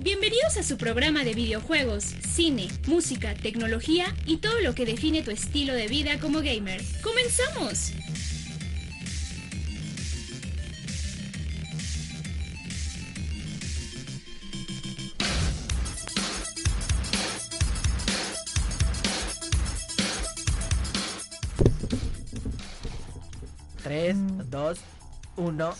Bienvenidos a su programa de videojuegos, cine, música, tecnología y todo lo que define tu estilo de vida como gamer. ¡Comenzamos! Tres, dos, uno.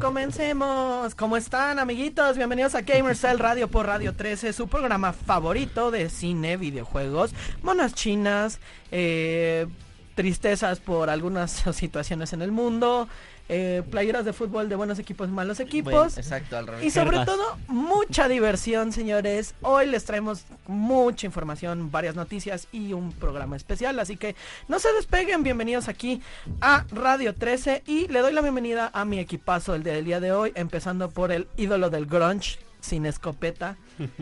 Comencemos. ¿Cómo están, amiguitos? Bienvenidos a Gamercell Radio por Radio 13, su programa favorito de cine, videojuegos, monas chinas, eh, tristezas por algunas situaciones en el mundo, eh, playeras de fútbol de buenos equipos y malos equipos. Bueno, exacto, al revés. Y sobre todo, mucha diversión, señores. Hoy les traemos mucha información, varias noticias y un programa especial. Así que no se despeguen. Bienvenidos aquí a Radio 13. Y le doy la bienvenida a mi equipazo el del día de hoy, empezando por el ídolo del grunge, sin escopeta.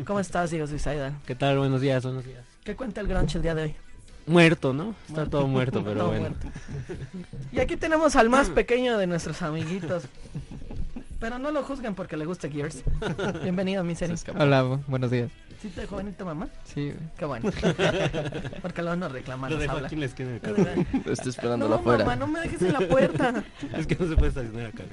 ¿Cómo estás, Diego Suicidal? ¿Qué tal? Buenos días, buenos días. ¿Qué cuenta el grunge el día de hoy? Muerto, ¿no? Está todo muerto, pero Todo bueno. muerto. Y aquí tenemos al más pequeño de nuestros amiguitos. Pero no lo juzguen porque le gusta Gears. Bienvenido, mi serie. Hola, bu- buenos días. ¿Sí te dejó bonito, mamá? Sí, Qué bueno. Porque luego nos reclaman, Lo habla. aquí en la esquina del carro. Estoy No, esperándolo afuera. mamá, no me dejes en la puerta. Es que no se puede estacionar acá.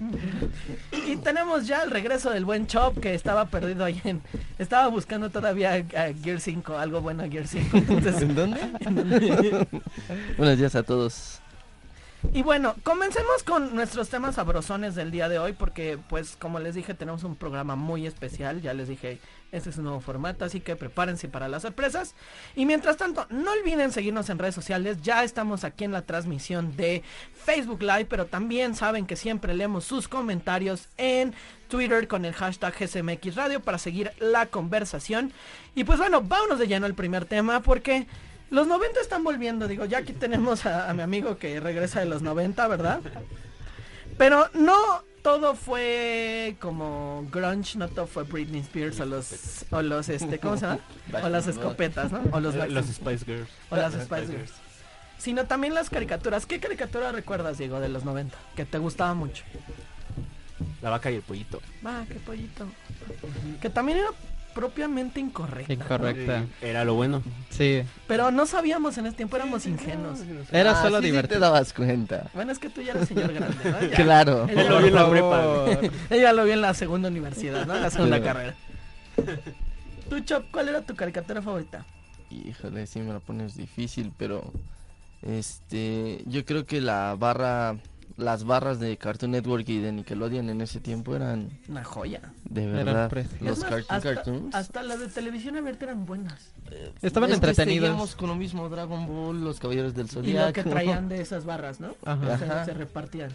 Y tenemos ya el regreso del buen Chop que estaba perdido ahí en... Estaba buscando todavía a Gear 5, algo bueno a Gear 5. Entonces, ¿En dónde? Buenos días a todos. Y bueno, comencemos con nuestros temas sabrosones del día de hoy porque pues como les dije tenemos un programa muy especial, ya les dije, este es un nuevo formato, así que prepárense para las sorpresas. Y mientras tanto, no olviden seguirnos en redes sociales, ya estamos aquí en la transmisión de Facebook Live, pero también saben que siempre leemos sus comentarios en Twitter con el hashtag GSMX Radio para seguir la conversación. Y pues bueno, vámonos de lleno al primer tema porque... Los 90 están volviendo, digo, ya aquí tenemos a, a mi amigo que regresa de los 90, ¿verdad? Pero no todo fue como grunge, no todo fue Britney Spears o los, o los, este, ¿cómo se llama? O las escopetas, ¿no? O los, Eh, Los Spice Girls. o las Spice Girls. Sino también las caricaturas. ¿Qué caricatura recuerdas, Diego, de los 90? Que te gustaba mucho. La vaca y el pollito. Va, qué pollito. Que también era propiamente incorrecta. incorrecta. Sí, Era lo bueno. Sí, Pero no sabíamos en ese tiempo, éramos ingenuos. era Ah, solo sí, sí te divertido. dabas cuenta. Bueno, es que tú ya eres señor grande, ¿no? Ya. Claro. Ella Él lo vi en la prepa. Ella lo vio en la segunda universidad, ¿no? En la segunda Sí. carrera. Tú, Chop, ¿cuál era tu caricatura favorita? Híjole, sí me lo pones difícil, pero este, yo creo que la barra, las barras de Cartoon Network y de Nickelodeon en ese tiempo eran Una joya. de Eran verdad los más, Cartoon hasta, Cartoons. Hasta las de televisión abierta eran buenas. Estaban Es entretenidos. seguíamos con lo mismo Dragon Ball, los Caballeros del Y Zodiaco. lo que traían de esas barras, ¿no? Ajá. Se, Ajá. se repartían.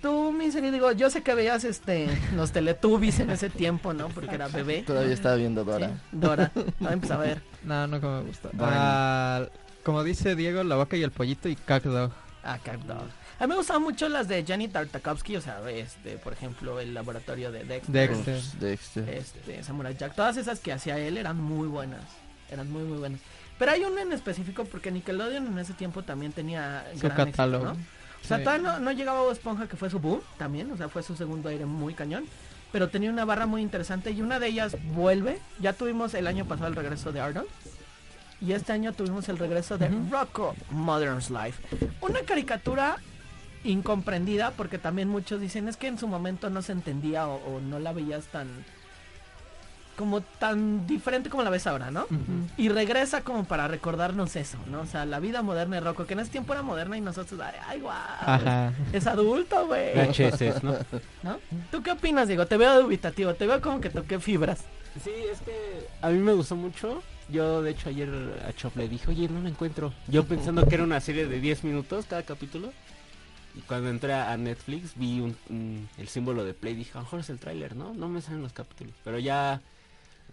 Tú, mi serie, digo, yo sé que veías este los Teletubbies en ese tiempo, ¿no? Porque era bebé. Todavía estaba viendo Sí, Dora. Dora. No empezaba a ver. No, no como me gusta. Ah, como dice Diego, la vaca y el pollito y Cat Dog. Ah, Cat Dog. A mí me gustaban mucho las de Jenny Tartakovsky, o sea, este, por ejemplo, el laboratorio de Dexter. Dexter. Dexter. este, Samurai Jack, todas esas que hacía él eran muy buenas, eran muy muy buenas. Pero hay una en específico porque Nickelodeon en ese tiempo también tenía Su gran éxito, catálogo. ¿no? O sea, Sí. todavía no, no llegaba Bob Esponja que fue su boom también, o sea, fue su segundo aire muy cañón. Pero tenía una barra muy interesante y una de ellas vuelve. Ya tuvimos el año pasado el regreso de Arnold. Y este año tuvimos el regreso de. Rocco Modern's Life. Una caricatura incomprendida porque también muchos dicen es que en su momento no se entendía o, o no la veías tan como tan diferente como la ves ahora, ¿no? Y regresa como para recordarnos eso, ¿no? O sea, la vida moderna de Rocco, que en ese tiempo era moderna y nosotros, ay, guau, Ajá. es adulto, güey. ¿no? ¿No? ¿Tú qué opinas, Diego? Te veo dubitativo, te veo como que toqué fibras. Sí, es que a mí me gustó mucho. Yo, de hecho, ayer a Chop le dije, oye, no la encuentro. Yo pensando que era una serie de 10 minutos cada capítulo. Y cuando entré a Netflix vi un, un- el símbolo de Play, dije, a lo mejor es el tráiler, ¿no? No me salen los capítulos. Pero ya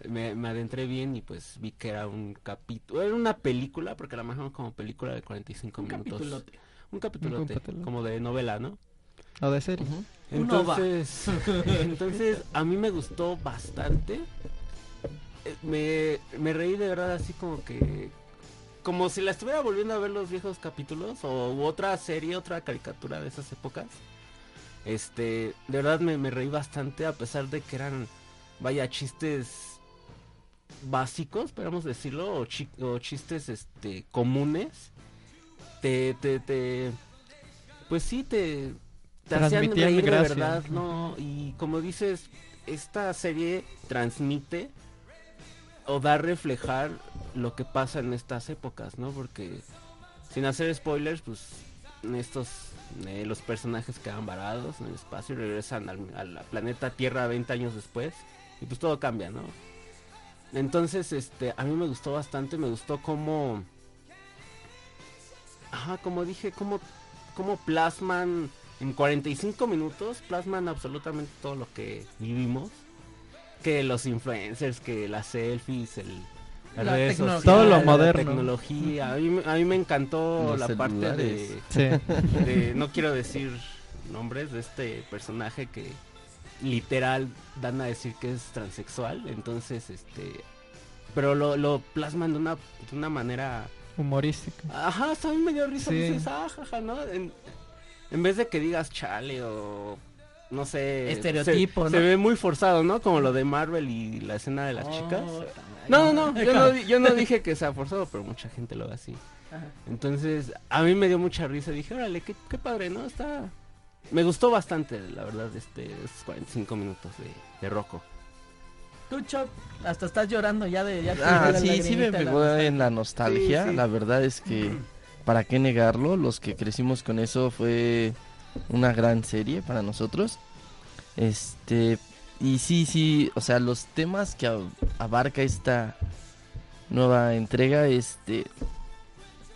me, me adentré bien y pues vi que era un capítulo, era una película, porque la manejaron como película de 45 Un minutos. capitulote. Un capitulote, capítulo. como de novela, ¿no? O de serie. Un ova. Entonces, entonces a mí me gustó bastante. Eh, Me, me reí de verdad así como que como si la estuviera volviendo a ver los viejos capítulos o u otra serie, otra caricatura de esas épocas. Este, de verdad me, me reí bastante a pesar de que eran vaya chistes básicos, podríamos decirlo, o, chi- o chistes este comunes. Te te te pues sí te te hacían reír de gracia. verdad, no, y como dices, esta serie transmite o da a reflejar lo que pasa en estas épocas, ¿no? Porque sin hacer spoilers, pues estos eh, los personajes quedan varados en el espacio y regresan al, al planeta Tierra 20 años después y pues todo cambia, ¿no? Entonces, este, a mí me gustó bastante, me gustó cómo Ajá, como dije, cómo cómo plasman en 45 minutos plasman absolutamente todo lo que vivimos. Que los influencers, que las selfies, el, las La redes sociales, Todo lo la moderno. tecnología. A mí, me- a mí me encantó Los la parte de, celulares. Sí. de- no quiero decir nombres de este personaje que literal dan a decir que es transexual. Entonces, este, pero lo, lo plasman de una, de una manera Humorística. Ajá, hasta a mí me dio risa. Sí. Dices, ah, jaja, ¿no? En, en vez de que digas chale o. No sé. Estereotipo, se, ¿no? se ve muy forzado, ¿no? Como lo de Marvel y la escena de las Oh, chicas. No, no, no. Yo no, yo dije que sea forzado, pero mucha gente lo ve así. Ajá. Entonces, a mí me dio mucha risa. Dije, órale, qué, qué padre, ¿no? Está. Me gustó bastante, la verdad, este, estos 45 minutos de, de Rocco. Tú, Choc, hasta estás llorando ya de... Ya Ah, la sí, sí me la pegó en la nostalgia. Sí, sí. La verdad es que, ¿para qué negarlo? Los que crecimos con eso fue una gran serie para nosotros. Este, y sí, sí, o sea, los temas que ab- abarca esta nueva entrega, este,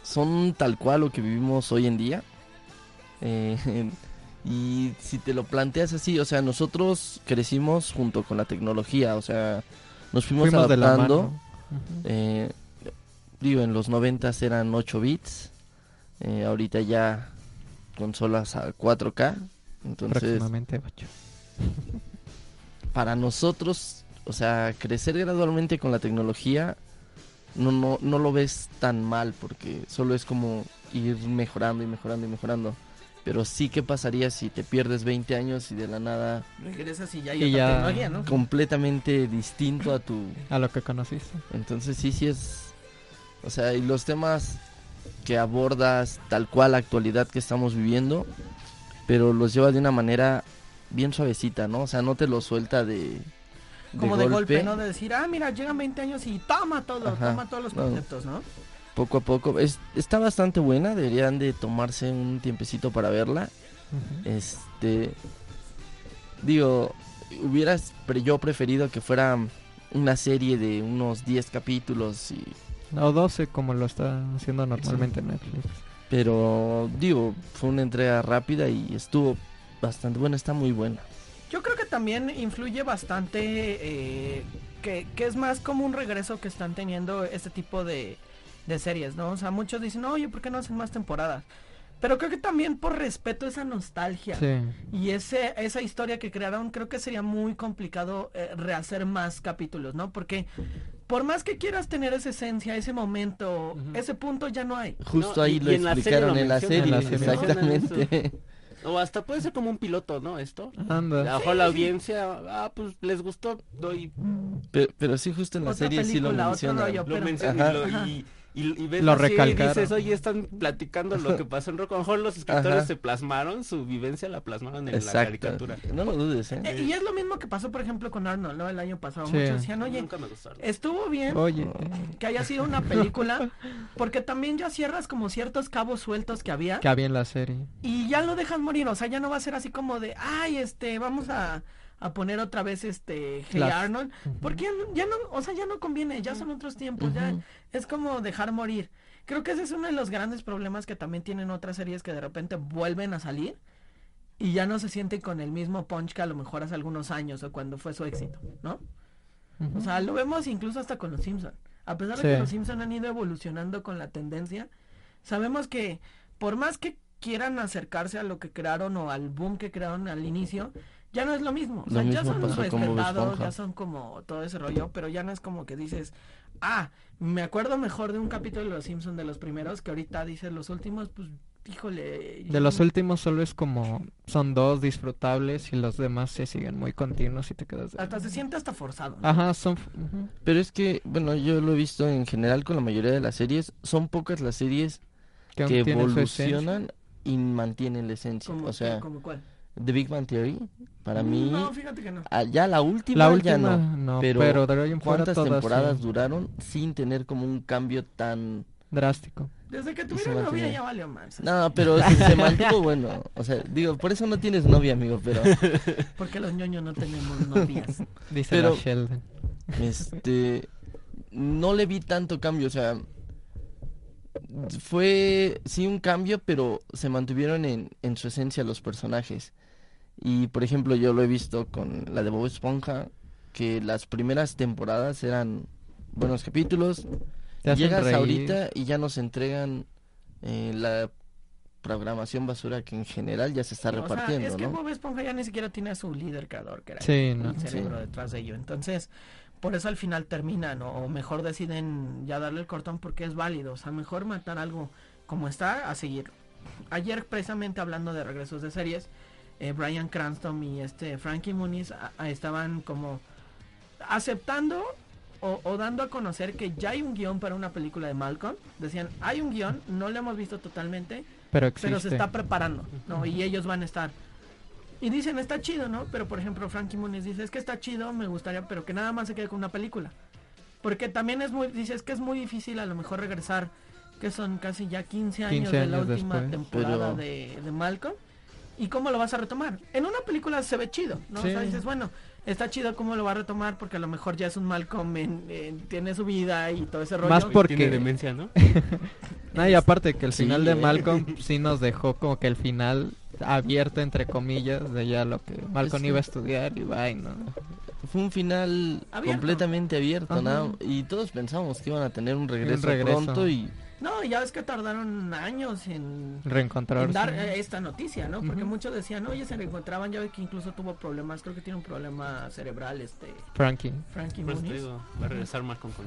son tal cual lo que vivimos hoy en día. Eh, y si te lo planteas así, o sea, nosotros crecimos junto con la tecnología, o sea, nos fuimos, Fuimos de la adaptando. mano. Eh, digo, en los 90 eran 8 bits. eh, ahorita ya consolas a 4K. Entonces, Próximamente ocho. para nosotros, o sea, crecer gradualmente con la tecnología no, no, no lo ves tan mal porque solo es como ir mejorando y mejorando y mejorando. Pero sí, ¿qué pasaría si te pierdes 20 años y de la nada Regresas y ya hay Y otra ya- tecnología, ¿no? completamente distinto a tu, A lo que conociste. Entonces sí, sí es... O sea, y los temas que abordas tal cual la actualidad que estamos viviendo, pero los lleva de una manera bien suavecita, ¿no? O sea, no te lo suelta de... Como de golpe, ¿no? De decir, ah, mira, llegan 20 años y toma todo, Ajá. toma todos los conceptos, ¿no? Poco a poco. Es, está bastante buena, deberían de tomarse un tiempecito para verla. Este... Digo, hubieras pre- yo preferido que fuera una serie de unos 10 capítulos y O 12 como lo está haciendo normalmente Netflix. Pero, digo, fue una entrega rápida y estuvo bastante buena, está muy buena. Yo creo que también influye bastante eh, que, que es más como un regreso que están teniendo este tipo de, de series, ¿no? O sea, muchos dicen, oye, ¿por qué no hacen más temporadas? Pero creo que también por respeto a esa nostalgia Sí. y ese, esa historia que crearon, creo que sería muy complicado eh, rehacer más capítulos, ¿no? Porque por más que quieras tener esa esencia, ese momento, ese punto ya no hay. Justo No, ahí y- lo y en la serie explicaron lo en la serie, en la serie. exactamente. O hasta puede ser como un piloto, ¿no? Esto. Anda. la audiencia, ah, pues les gustó, doy, Pero, pero sí, justo en la Otra serie sí lo película, otro mencionan. rollo. lo Pero- mencionan Ajá. y, lo, Ajá. y, y- y ves Lo serie y recalcaron. dices, oye, están platicando lo que pasó en Rock. A lo mejor los escritores Ajá. se plasmaron, su vivencia la plasmaron en la caricatura. No lo dudes, ¿eh? Eh, y es lo mismo que pasó, por ejemplo, con Arnold, ¿no? El año pasado. Sí. Muchos decían, oye, Nunca me gustaron. estuvo bien Oye, que haya sido una película, porque también ya cierras como ciertos cabos sueltos que había que había en la serie. y ya lo dejas morir, o sea, ya no va a ser así como de, ay, este, vamos a, a poner otra vez este Hey Las- Arnold, porque ya, no- ya no, o sea, ya no conviene, ya son otros tiempos, ya es como dejar morir. Creo que ese es uno de los grandes problemas que también tienen otras series que de repente vuelven a salir y ya no se sienten con el mismo punch que a lo mejor hace algunos años o cuando fue su éxito, ¿no? O sea, lo vemos incluso hasta con los Simpson. A pesar de que los Simpson han ido evolucionando con la tendencia, sabemos que por más que quieran acercarse a lo que crearon o al boom que crearon al inicio, ya no es lo mismo. O Lo sea, ya son respetados, ya son como todo ese rollo, pero ya no es como que dices, ah, me acuerdo mejor de un capítulo de los Simpson de los primeros que ahorita dices los últimos, pues, híjole. De los últimos solo es como son dos disfrutables y los demás se siguen muy continuos y te quedas de... Hasta se siente hasta forzado. ¿no? Ajá, son... Pero es que, bueno, yo lo he visto en general con la mayoría de las series. Son pocas las series Que, evolucionan y mantienen la esencia. O sea, como cuál. The Big Bang Theory, para mí, No, fíjate que no. ah, ya la última, La ya última, no. no, pero pero, de ahí en fuera ¿Cuántas todas temporadas sí, duraron sin tener como un cambio tan... drástico. Desde que tuvieron novia ya valió más. No, pero se, se mantuvo bueno. O sea, digo, por eso no tienes novia, amigo, pero... Porque los ñoños no tenemos novias. Dice Pero- la Sheldon. Este, no le vi tanto cambio, o sea, fue sí un cambio, pero se mantuvieron en, en su esencia los personajes. Y por ejemplo, yo lo he visto con la de Bob Esponja, que las primeras temporadas eran buenos capítulos. Llegas reír. ahorita y ya nos entregan eh, la programación basura que en general ya se está O sea, repartiendo, es que ¿no? Bob Esponja ya ni siquiera tiene a su líder creador, que era Sí, el no. cerebro Sí. detrás de ello. Entonces, por eso al final terminan, o mejor deciden ya darle el cortón porque es válido. O sea, mejor matar algo como está a seguir. Ayer, precisamente hablando de regresos de series, eh, Brian Cranston y este Frankie Muniz a- a- estaban como aceptando o, o dando a conocer que ya hay un guion para una película de Malcolm. Decían, hay un guion, no lo hemos visto totalmente, Pero existe. pero se está preparando, ¿no? Y ellos van a estar. Y dicen, está chido, ¿no? Pero por ejemplo, Frankie Muniz dice, es que está chido, me gustaría, pero que nada más se quede con una película. Porque también es muy, dice, es que es muy difícil a lo mejor regresar, que son casi ya 15 años 15 de la última después. temporada Pero- de, de Malcolm. ¿Y cómo lo vas a retomar? En una película se ve chido, ¿no? O sea, Sí. dices, bueno, está chido cómo lo va a retomar porque a lo mejor ya es un Malcolm, en- en- tiene su vida y todo ese rollo. Más Y- porque- Tiene demencia, ¿no? No, y aparte que el Sí, final de eh. Malcolm sí nos dejó como que el final abierto entre comillas de ya lo que Malcolm sí. iba a estudiar y va ¿no? Fue un final Abierto. completamente abierto, Ajá. nada- y todos pensábamos que iban a tener un regreso, regreso. pronto y No, ya ves que tardaron años en, dar eh, esta noticia, ¿no? Porque muchos decían, oye, se reencontraban, ya ve que incluso tuvo problemas, creo que tiene un problema cerebral, este, Frankie. Frankie Pues Muniz. digo, va a regresar Malcolm con.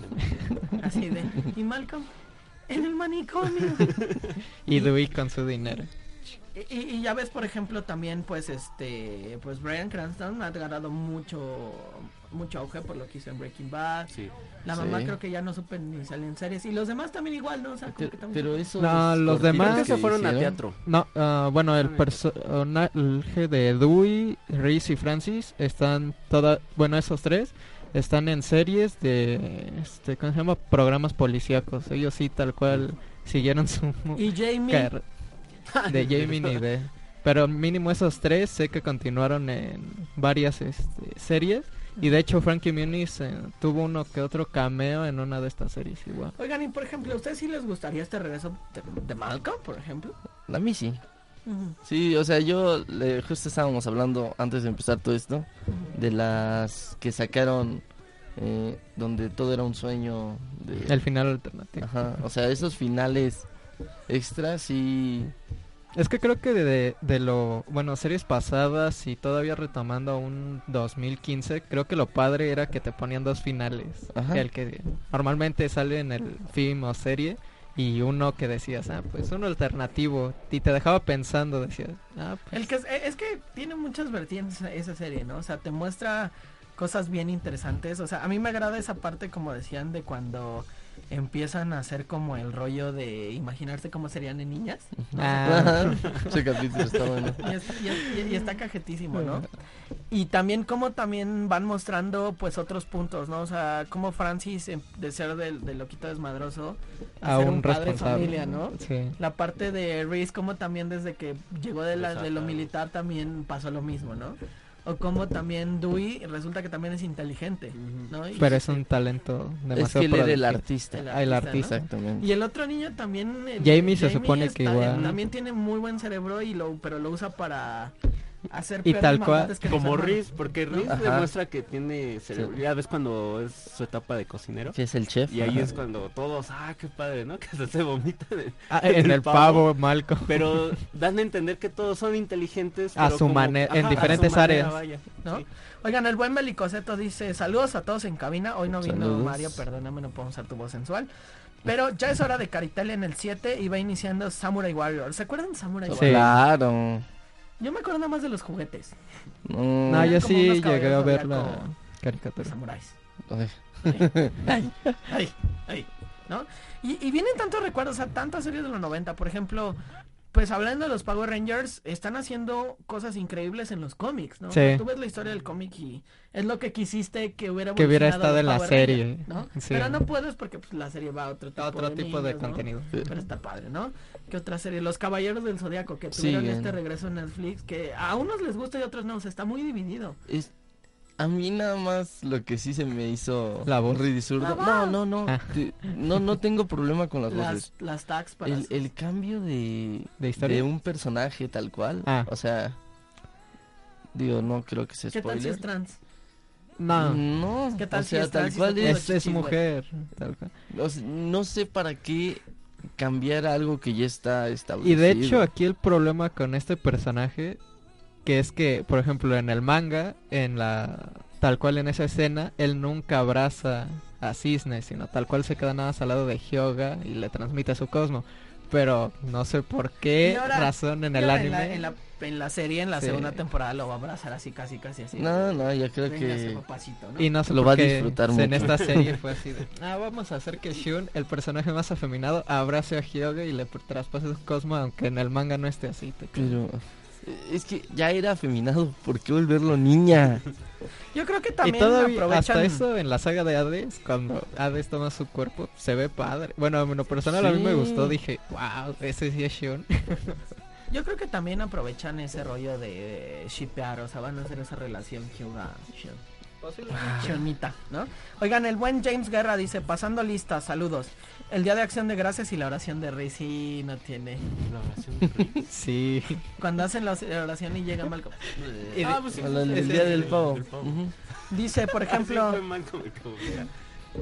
Así de, y Malcolm, en el manicomio. Y Dewey con su dinero. Y, y- y ya ves, por ejemplo, también, pues, este, pues Brian Cranston ha ganado mucho, mucho auge por lo que hizo en Breaking Bad. Sí. La Sí. mamá creo que ya no supe ni salir en series. Y los demás también igual, ¿no? O sea, como pero, que también... pero esos No, los demás- que se fueron a hicieron, teatro. No, ah, bueno, el personaje de Dewey, Reese y Francis están todas, bueno, esos tres están en series de, este, ¿cómo se llama? Programas policíacos. Ellos sí, tal cual, siguieron su Y Jamie, carrera de Jamie ni de... Pero mínimo esos tres sé que continuaron en varias este, series. Y de hecho Frankie Muniz eh, tuvo uno que otro cameo en una de estas series igual. Oigan, y por ejemplo, ¿a ustedes sí les gustaría este regreso de, de Malcolm, por ejemplo? A mí sí. Sí, o sea, yo le- justo estábamos hablando antes de empezar todo esto de las que sacaron eh, donde todo era un sueño. De, El final alternativo. Ajá, o sea, esos finales extras y Es que creo que de, de, de lo, bueno, series pasadas y todavía retomando a un 2015, creo que lo padre era que te ponían dos finales. Ajá. El que normalmente sale en el film o serie y uno que decías, ah, pues uno alternativo y te dejaba pensando, decías, ah, pues El que es, es que tiene muchas vertientes esa serie, ¿no? O sea, te muestra cosas bien interesantes. O sea, a mí me agrada esa parte, como decían, de cuando empiezan a hacer como el rollo de imaginarse cómo serían en niñas. Ah. capítulo está bueno. Y está, y es- y está cajetísimo, ¿no? Y también como también van mostrando pues otros puntos, ¿no? O sea, como Francis de ser del, del loquito desmadroso a, a ser un, un padre de familia, ¿no? Sí. La parte de Reese como también desde que llegó de, la, de lo militar también pasó lo mismo, ¿no? O como también Dewey resulta que también es inteligente, ¿no? Y- Pero es un talento Es demasiado que él era el artista. El Ah, el artista, artista. Exactamente. Y el otro niño también. el- Jamie se supone que igual. También tiene muy buen cerebro y lo, pero lo usa para hacer Y tal cual, que Como. Riz, porque Riz Ajá. demuestra que tiene cerebro. Ya ves cuando es su etapa de cocinero. Que es el chef. Y ahí ajá. es cuando todos, ah, qué padre, ¿no? Que hasta se vomita. de- Ah, en el pavo, Malcolm. Pero dan a entender que todos son inteligentes. A su como- mane- en su diferentes manera, áreas. vaya. ¿no? Sí. Oigan, el buen Belicoseto dice: Saludos a todos en cabina. Hoy no vino Saludos. Mario, perdóname, no puedo usar tu voz sensual. Pero ya es hora de Caritel en el 7 y va iniciando Samurai Warrior. ¿Se acuerdan de Samurai Sí. Warrior? Claro. Yo me acuerdo nada más de los juguetes. No, No, yo sí llegué a ver la caricatura. samuráis. ay, Ay, ay, ¿no? Y, y vienen tantos recuerdos, o sea, tantas series de los 90, por ejemplo, pues hablando de los Power Rangers, están haciendo cosas increíbles en los cómics, ¿no? Sí. Tú ves la historia del cómic y es lo que quisiste que hubiera Que hubiera estado en la Power serie, ¿no? sí. Pero no puedes porque pues, la serie va a otro tipo, Otro de, tipo de contenido. Pero está padre, ¿no? ¿Qué otra serie? Los Caballeros del Zodiaco, que tuvieron este regreso en Netflix, que a unos les gusta y a otros no, o sea, está muy dividido. es- a mí nada más lo que sí se me hizo La voz. ridizurdo. La No, no, no. Ah. te- no, no tengo problema con las Las, voces. las tags para... El, el cambio de, ¿De historia? de un personaje tal cual. Ah. O sea, digo, no creo que sea ¿Qué tal si es trans? No, No, ¿Qué tal o si sea, es tal cual se es. mujer. tal cual. o sea, no sé para qué cambiar algo que ya está establecido. Y de hecho aquí el problema con este personaje que es que, por ejemplo, en el manga, en la tal cual en esa escena, él nunca abraza a Cisne, sino tal cual se queda nada más al lado de Hyoga y le transmite su cosmo. Pero no sé por qué ahora- razón en el anime. En la, en la, en la serie, en la Sí. segunda temporada, lo va a abrazar así, casi, casi así. No, no, ya creo Véngase, que... papacito, ¿no? Y no sé Lo va a disfrutar en mucho. esta serie fue así de, ah, vamos a hacer que Shun, el personaje más afeminado, abrace a Hyoga y le traspase su cosmo, aunque en el manga no esté así. te creo. Pero... Es que ya era afeminado, ¿por qué volverlo niña? Yo creo que Y también todavía, aprovechan... hasta eso en la saga de Hades, cuando Hades toma su cuerpo, se ve padre. Bueno, en lo personal a mí me Sí. gustó, dije, wow, ese sí es Shun. Yo creo que también aprovechan ese rollo de eh, shipear, o sea, van a hacer esa relación Hyuga Shunita, ¿no? Oigan, el buen James Guerra dice, pasando lista, saludos. El día de acción de gracias y la oración de Rey, sí, no tiene. La oración de Riz. sí. Cuando hacen la oración y llega Malcolm. Ah, pues sí, el, ese día del el- pavo. del pavo. Ujú. Dice, por ejemplo... Malcolm el.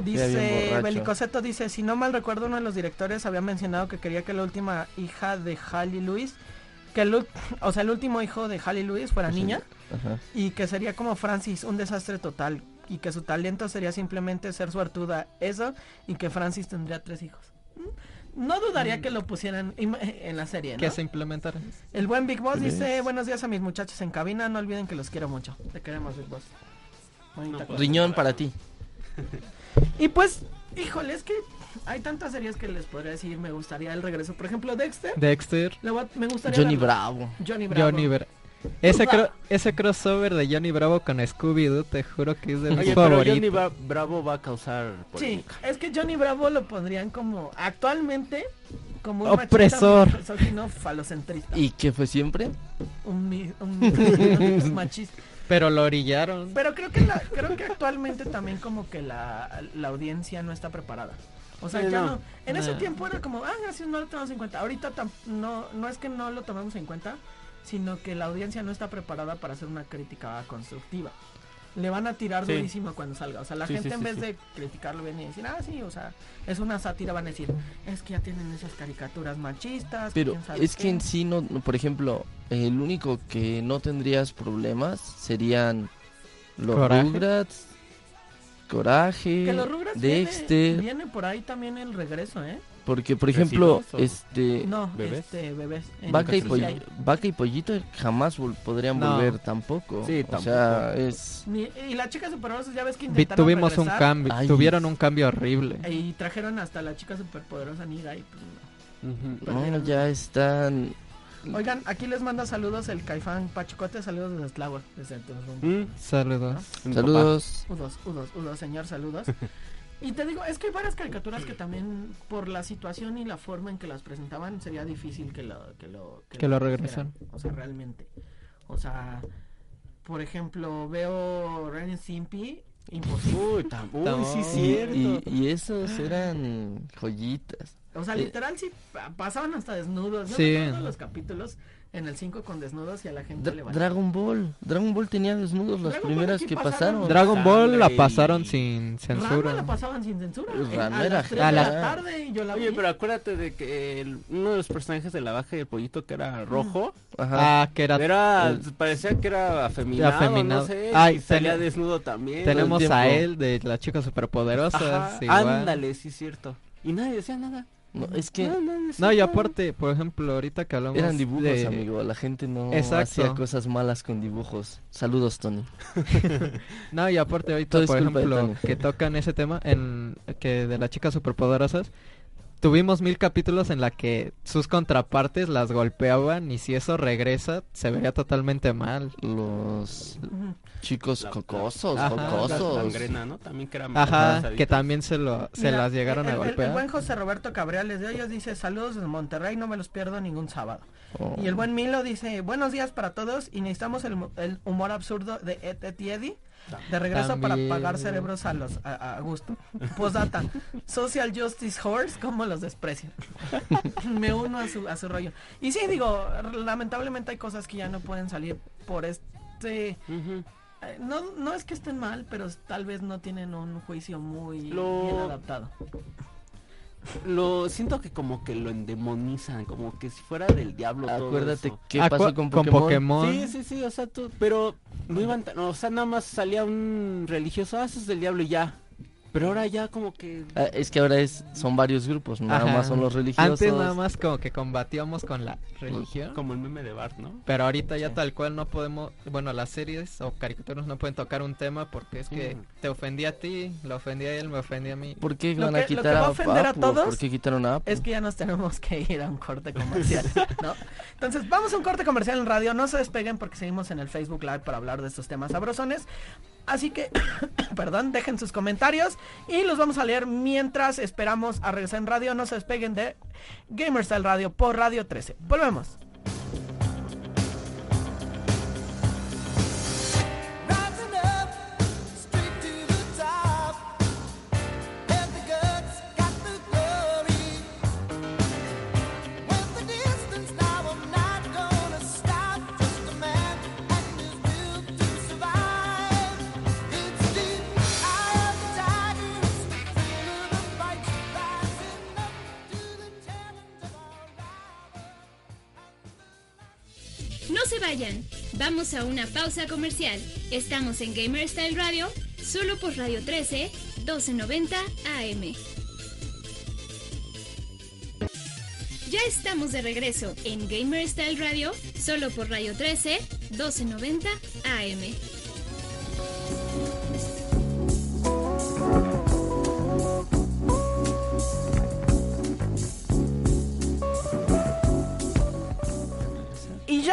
Dice. Belicoseto dice, si no mal recuerdo uno de los directores había mencionado que quería que la última hija de Halle Lewis, que el, o sea, el último hijo de Halle Lewis fuera Pues niña Ajá. y que sería como Francis, un desastre total y que su talento sería simplemente ser suertuda, eso y que Francis tendría tres hijos. Mm, No dudaría que lo pusieran en la serie, ¿no? que se implementara. El buen Big Boss ¿Sí dice, buenos días a mis muchachos en cabina, no olviden que los quiero mucho. Te queremos, Big Boss. Bonita No, cosa. Riñón para ti. Y pues, híjole, es que hay tantas series que les podría decir, me gustaría el regreso. Por ejemplo, Dexter. Dexter, le voy a- me gustaría Johnny. Bravo. Johnny Bravo. Johnny Ese, cro- ese crossover de Johnny Bravo con Scooby-Doo, te juro que es de mis Oye, pero Johnny favoritos. Bra- Bravo va a causar Sí, polémica. es que Johnny Bravo lo pondrían como, actualmente, como un Opresor. machista falocentrista. ¿Y qué fue siempre? Un, mi- un misógino machista. Pero lo orillaron. Pero creo que la, creo que actualmente también como que la, la audiencia no está preparada. O sea, Sí, ya no. no. En ese tiempo era como, ah, gracias, no lo tomamos en cuenta. Ahorita no, no es que no lo tomemos en cuenta, sino que la audiencia no está preparada para hacer una crítica constructiva. Le van a tirar Sí. durísimo cuando salga. O sea, la Sí, gente sí, en sí, vez sí. de criticarlo bien y decir, ah, sí, o sea, es una sátira, van a decir, es que ya tienen esas caricaturas machistas. Pero es que qué". en sí, no, no- por ejemplo, el único que no tendrías problemas serían los. Rugrats, Coraje, Que los Rugrats viene, Dexter, viene por ahí también el regreso, ¿eh? porque por ejemplo, ¿Crecidos o este No, ¿Bebés? este, bebés. Vaca y. Poll- Vaca y Pollito jamás vol- podrían No. volver tampoco. Sí, O sea, es Ni- y la chica superpoderosa ya ves que intentaron tuvimos un regresar, cambio, Ay. tuvieron un cambio horrible. y trajeron hasta la chica superpoderosa Niga y pues, no. Ujú. no, perdieron. ya están Oigan, aquí les manda saludos el Caifán Pachicote, saludos desde Flower, desde Tulum. Mm, Saludos. mi saludos. Udos, udos, udos, señor, saludos. Y te digo, es que hay varias caricaturas que también, por la situación y la forma en que las presentaban, sería difícil que lo, que lo, Que lo regresaran. O sea, realmente. O sea, por ejemplo, veo Ren and Stimpy, imposible. Uy, tam- uy, No. sí, Y, cierto. y- y esos eran joyitas. O sea, literal sí pa- pasaban hasta desnudos. Yo Sí. de los capítulos en el 5 con desnudos y a la gente Dra- le valía. Dragon Ball. Dragon Ball tenía desnudos las Dragon primeras que pasaron. pasaron. Dragon Ball la pasaron sin censura. la pasaban sin censura. Pues eh, Ranma a era las 3 A de la- tarde y yo la Oye, vi. pero acuérdate de que el- uno de los personajes de la baja y el pollito que era rojo, Ajá. Ah, que era era, el- parecía que era afeminado, Afeminado. no sé, Ay, y salía desnudo también. tenemos a él de la chica superpoderosa. Ándale, sí es cierto. Y nadie decía nada. No, es que No, decía No, y aparte, por ejemplo, ahorita que hablamos eran dibujos, de... amigo. La gente no Exacto. hacía cosas malas con dibujos. Saludos, Tony. No, y aparte ahorita, Todo por ejemplo, que tocan ese tema en que de las chicas superpoderosas, tuvimos mil capítulos en la que sus contrapartes las golpeaban y si eso regresa se vería totalmente mal. Los chicos La- cocosos. La cocosos. También que era Ajá, que también se lo se Mira, las llegaron el, a el- el golpear. buen José Roberto Cabrales de ellos dice saludos desde Monterrey, no me los pierdo ningún sábado. Oh. Y el buen Milo dice buenos días para todos y necesitamos el, mu- el humor absurdo de Ed, Ed y Eddie de regreso También. para pagar cerebros a los a, a gusto. Postdata, Social Justice Horse, ¿cómo los desprecian? me uno a su, a su rollo. Y sí, digo, lamentablemente hay cosas que ya no pueden salir por este... Eh, No, no es que estén mal, pero tal vez no tienen un juicio muy Lo- bien adaptado. Lo siento que como que lo endemonizan, como que si fuera del diablo todo Acuérdate eso. qué pasó con Pokémon. Sí, sí, sí, o sea, tú, pero no iban, tan- o sea, nada más salía un religioso, ah, eso es del diablo y ya. Pero ahora ya como que Ah, es que ahora es son varios grupos, nada más son los religiosos. Antes nada más como que combatíamos con la religión. como el meme de Bart, ¿no? Pero ahorita ya Sí. tal cual no podemos, bueno, las series o caricaturas no pueden tocar un tema porque es que Ujú. te ofendí a ti, lo ofendí a él, me ofendí a mí. ¿Por qué Lo van que- a lo que quitar va a a, ofender a Apu? todos ¿Por qué quitaron a Apu? Es que ya nos tenemos que ir a un corte comercial, ¿no? Entonces, vamos a un corte comercial en radio. No se despeguen porque seguimos en el Facebook Live para hablar de estos temas sabrosones. Así que, perdón, dejen sus comentarios y los vamos a leer mientras esperamos a regresar en radio. No se despeguen de Gamerstyle Radio por Radio 13. Volvemos. Vayan, vamos a una pausa comercial. Estamos en Gamer Style Radio, solo por Radio 13, 1290 AM. Ya estamos de regreso en Gamer Style Radio, solo por Radio 13, 1290 AM.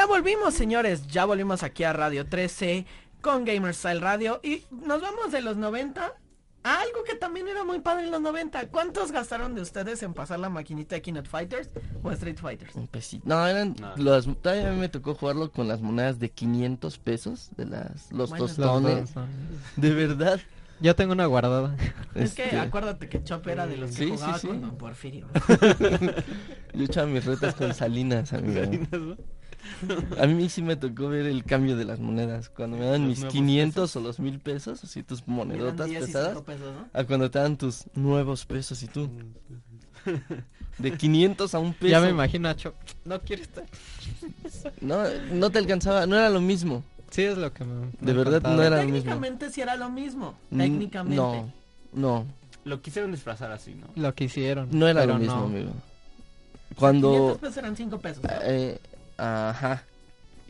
Ya volvimos, señores. Ya volvimos aquí a Radio 13 con Gamerstyle Radio. Y nos vamos de los 90 a algo que también era muy padre en los 90. ¿Cuántos gastaron de ustedes en pasar la maquinita de Kinect Fighters o Street Fighters? Un pesito. No, eran No. los todavía a mí me tocó jugarlo con las monedas de 500 pesos de las los Bueno, tostones. De verdad. Yo tengo una guardada. Es que Este, acuérdate que Chop era de los que Sí, sí, jugaba sí. con Don Porfirio. Yo echaba mis retas con Salinas, amigo. A mí sí me tocó ver el cambio de las monedas. Cuando me dan mis nuevos 500 o los 1000 pesos, así tus monedotas 10 y pesadas. 5 pesos, ¿no? A cuando te dan tus nuevos pesos y tú. De 500 a un peso. Ya me imagino a Cho. No quiere estar. No, no te alcanzaba, no era lo mismo. Sí, es lo que me. me De verdad contaba. no era lo mismo. Técnicamente sí era lo mismo. Mm, Técnicamente. No, no, Lo quisieron disfrazar así, ¿no? Lo que hicieron. no era lo mismo, no. amigo. 500 Cuando... pesos eran 5 pesos. ¿no? eh, ajá.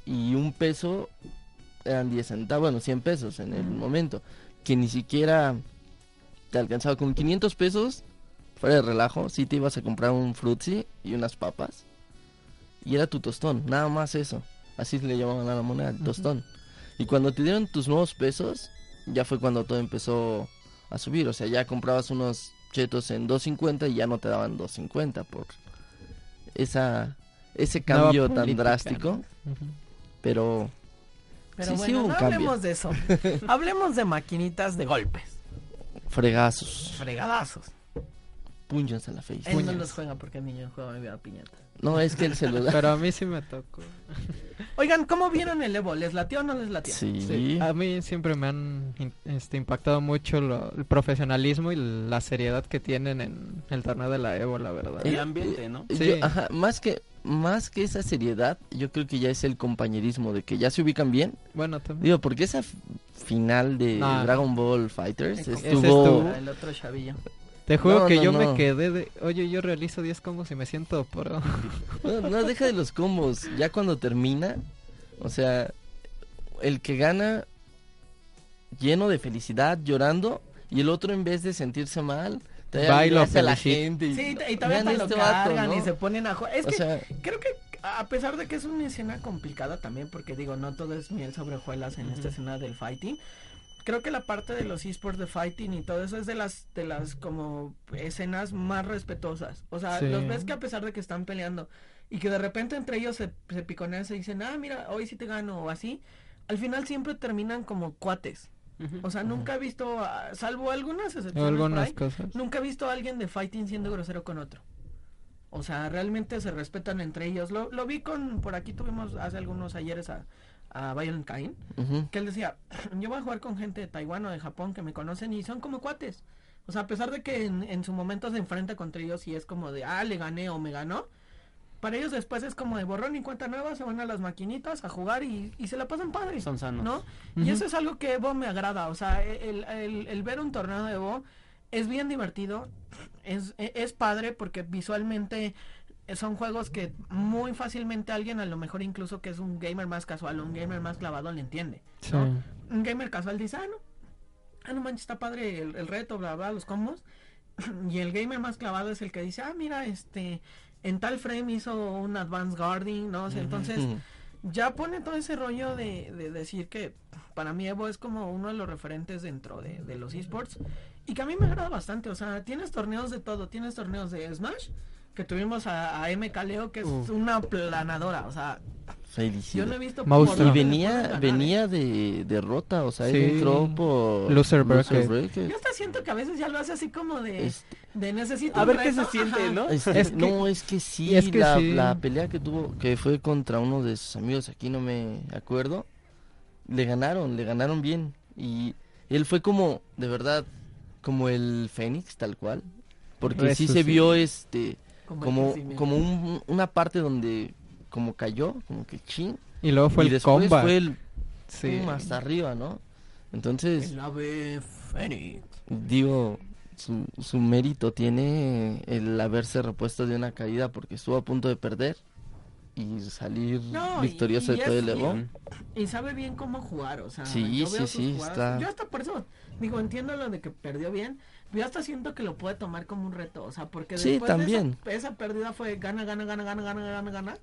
Y un peso eran 10 centavos, bueno, 100 pesos en el momento. Que ni siquiera te alcanzaba con 500 pesos, fuera de relajo, si te ibas a comprar un frutzi y unas papas. Y era tu tostón, nada más eso. Así le llamaban a la moneda, el tostón. Y cuando te dieron tus nuevos pesos, ya fue cuando todo empezó a subir. O sea, ya comprabas unos chetos en 2.50 y ya no te daban 2.50 por esa ese cambio tan política, drástico. Pero Pero Sí, sí hubo un no cambio. hablemos de eso. hablemos de maquinitas de golpes, Fregazos, fregadazos. Puños a la face. Él no los juega porque el niño juega mi vida piñata. No, es que el celular. Pero a mí sí me tocó. Oigan, ¿cómo vieron el Evo? ¿Les latió o no les latió? Sí. Sí, A mí siempre me han este, impactado mucho lo- el profesionalismo y la seriedad que tienen en el torneo de la Evo, la verdad. El ambiente, ¿no? Yo- Sí. ajá, más que más que esa seriedad, yo creo que ya es el compañerismo de que ya se ubican bien. Bueno, también. Digo, porque esa final de. Dragon Ball Fighters estuvo estuvo- El otro chavillo. Te juro No, que no, yo no. me quedé de, oye, yo realizo 10 combos y me siento pro. No, no, deja de los combos. Ya cuando termina, o sea, el que gana lleno de felicidad, llorando, y el otro en vez de sentirse mal, y abraza a la gente. y, Sí, y todavía "Vean te lo este vato", cargan y ¿no? se ponen a jugar. Es O que sea, creo que a pesar de que es una escena complicada también, porque digo, no todo es miel sobre hojuelas en esta escena del fighting. Creo que la parte de los esports de fighting y todo eso es de las de las como escenas más respetuosas. O sea, Sí. los ves que a pesar de que están peleando y que de repente entre ellos se, se piconean, se dicen, ah, mira, hoy sí te gano o así, al final siempre terminan como cuates. O sea, nunca he visto, salvo algunas excepciones por Algunas ahí, cosas. Nunca he visto a alguien de fighting siendo grosero con otro. O sea, realmente se respetan entre ellos. Lo, lo vi con, por aquí tuvimos hace algunos ayeres a, a Violent Kain, que él decía, yo voy a jugar con gente de Taiwán o de Japón que me conocen y son como cuates. O sea, a pesar de que en, en su momento se enfrenta contra ellos y es como de, ah, le gané o me ganó. Para ellos después es como de borrón y cuenta nueva, se van a las maquinitas a jugar y, y se la pasan padre. Son sanos. ¿no? Y eso es algo que Evo me agrada, o sea, el, el- el ver un torneo de Evo es bien divertido, es, e- es padre porque visualmente son juegos que muy fácilmente alguien, a lo mejor incluso que es un gamer más casual, un gamer más clavado, le entiende. Un gamer casual dice, ah, no, ah, no manches, está padre el, el reto, bla, bla, los combos. y el gamer más clavado es el que dice, ah, mira, este, en tal frame hizo un advanced guarding, ¿no? O sea, entonces ya pone todo ese rollo de, de decir que para mí Evo es como uno de los referentes dentro de, de los esports y que a mí me agrada bastante, o sea, tienes torneos de todo, tienes torneos de Smash, que tuvimos a, a MK Leo, que es una planadora, o sea, yo no he visto por Y venía, ganar, ¿eh? venía de derrota, o sea, él Sí. entró por Loser bracket. Yo hasta siento que a veces ya lo hace así como de, Este, de necesito A ver qué se siente, ajá. ¿no? Es que- no, es que sí, es que la, sí. la pelea que tuvo, que fue contra uno de sus amigos, aquí no me acuerdo, le ganaron, le ganaron bien. Y él fue como, de verdad, como el Fénix, tal cual. Porque sí se vio este, Como como, un- una parte donde como cayó, como que chin. Y luego fue y el después combat. fue el Sí. pum, hasta arriba, ¿no? Entonces, El ave Fénix. digo, su, su mérito tiene el haberse repuesto de una caída porque estuvo a punto de perder y salir No, victorioso y de todo el Evo. Y sabe bien cómo jugar, o sea, Sí, yo sí, veo sus sí, está- Yo hasta por eso, digo, entiendo lo de que perdió bien, yo hasta siento que lo puede tomar como un reto, o sea, porque Sí, después de esa, esa pérdida fue gana, gana, gana, gana, gana, gana, gana,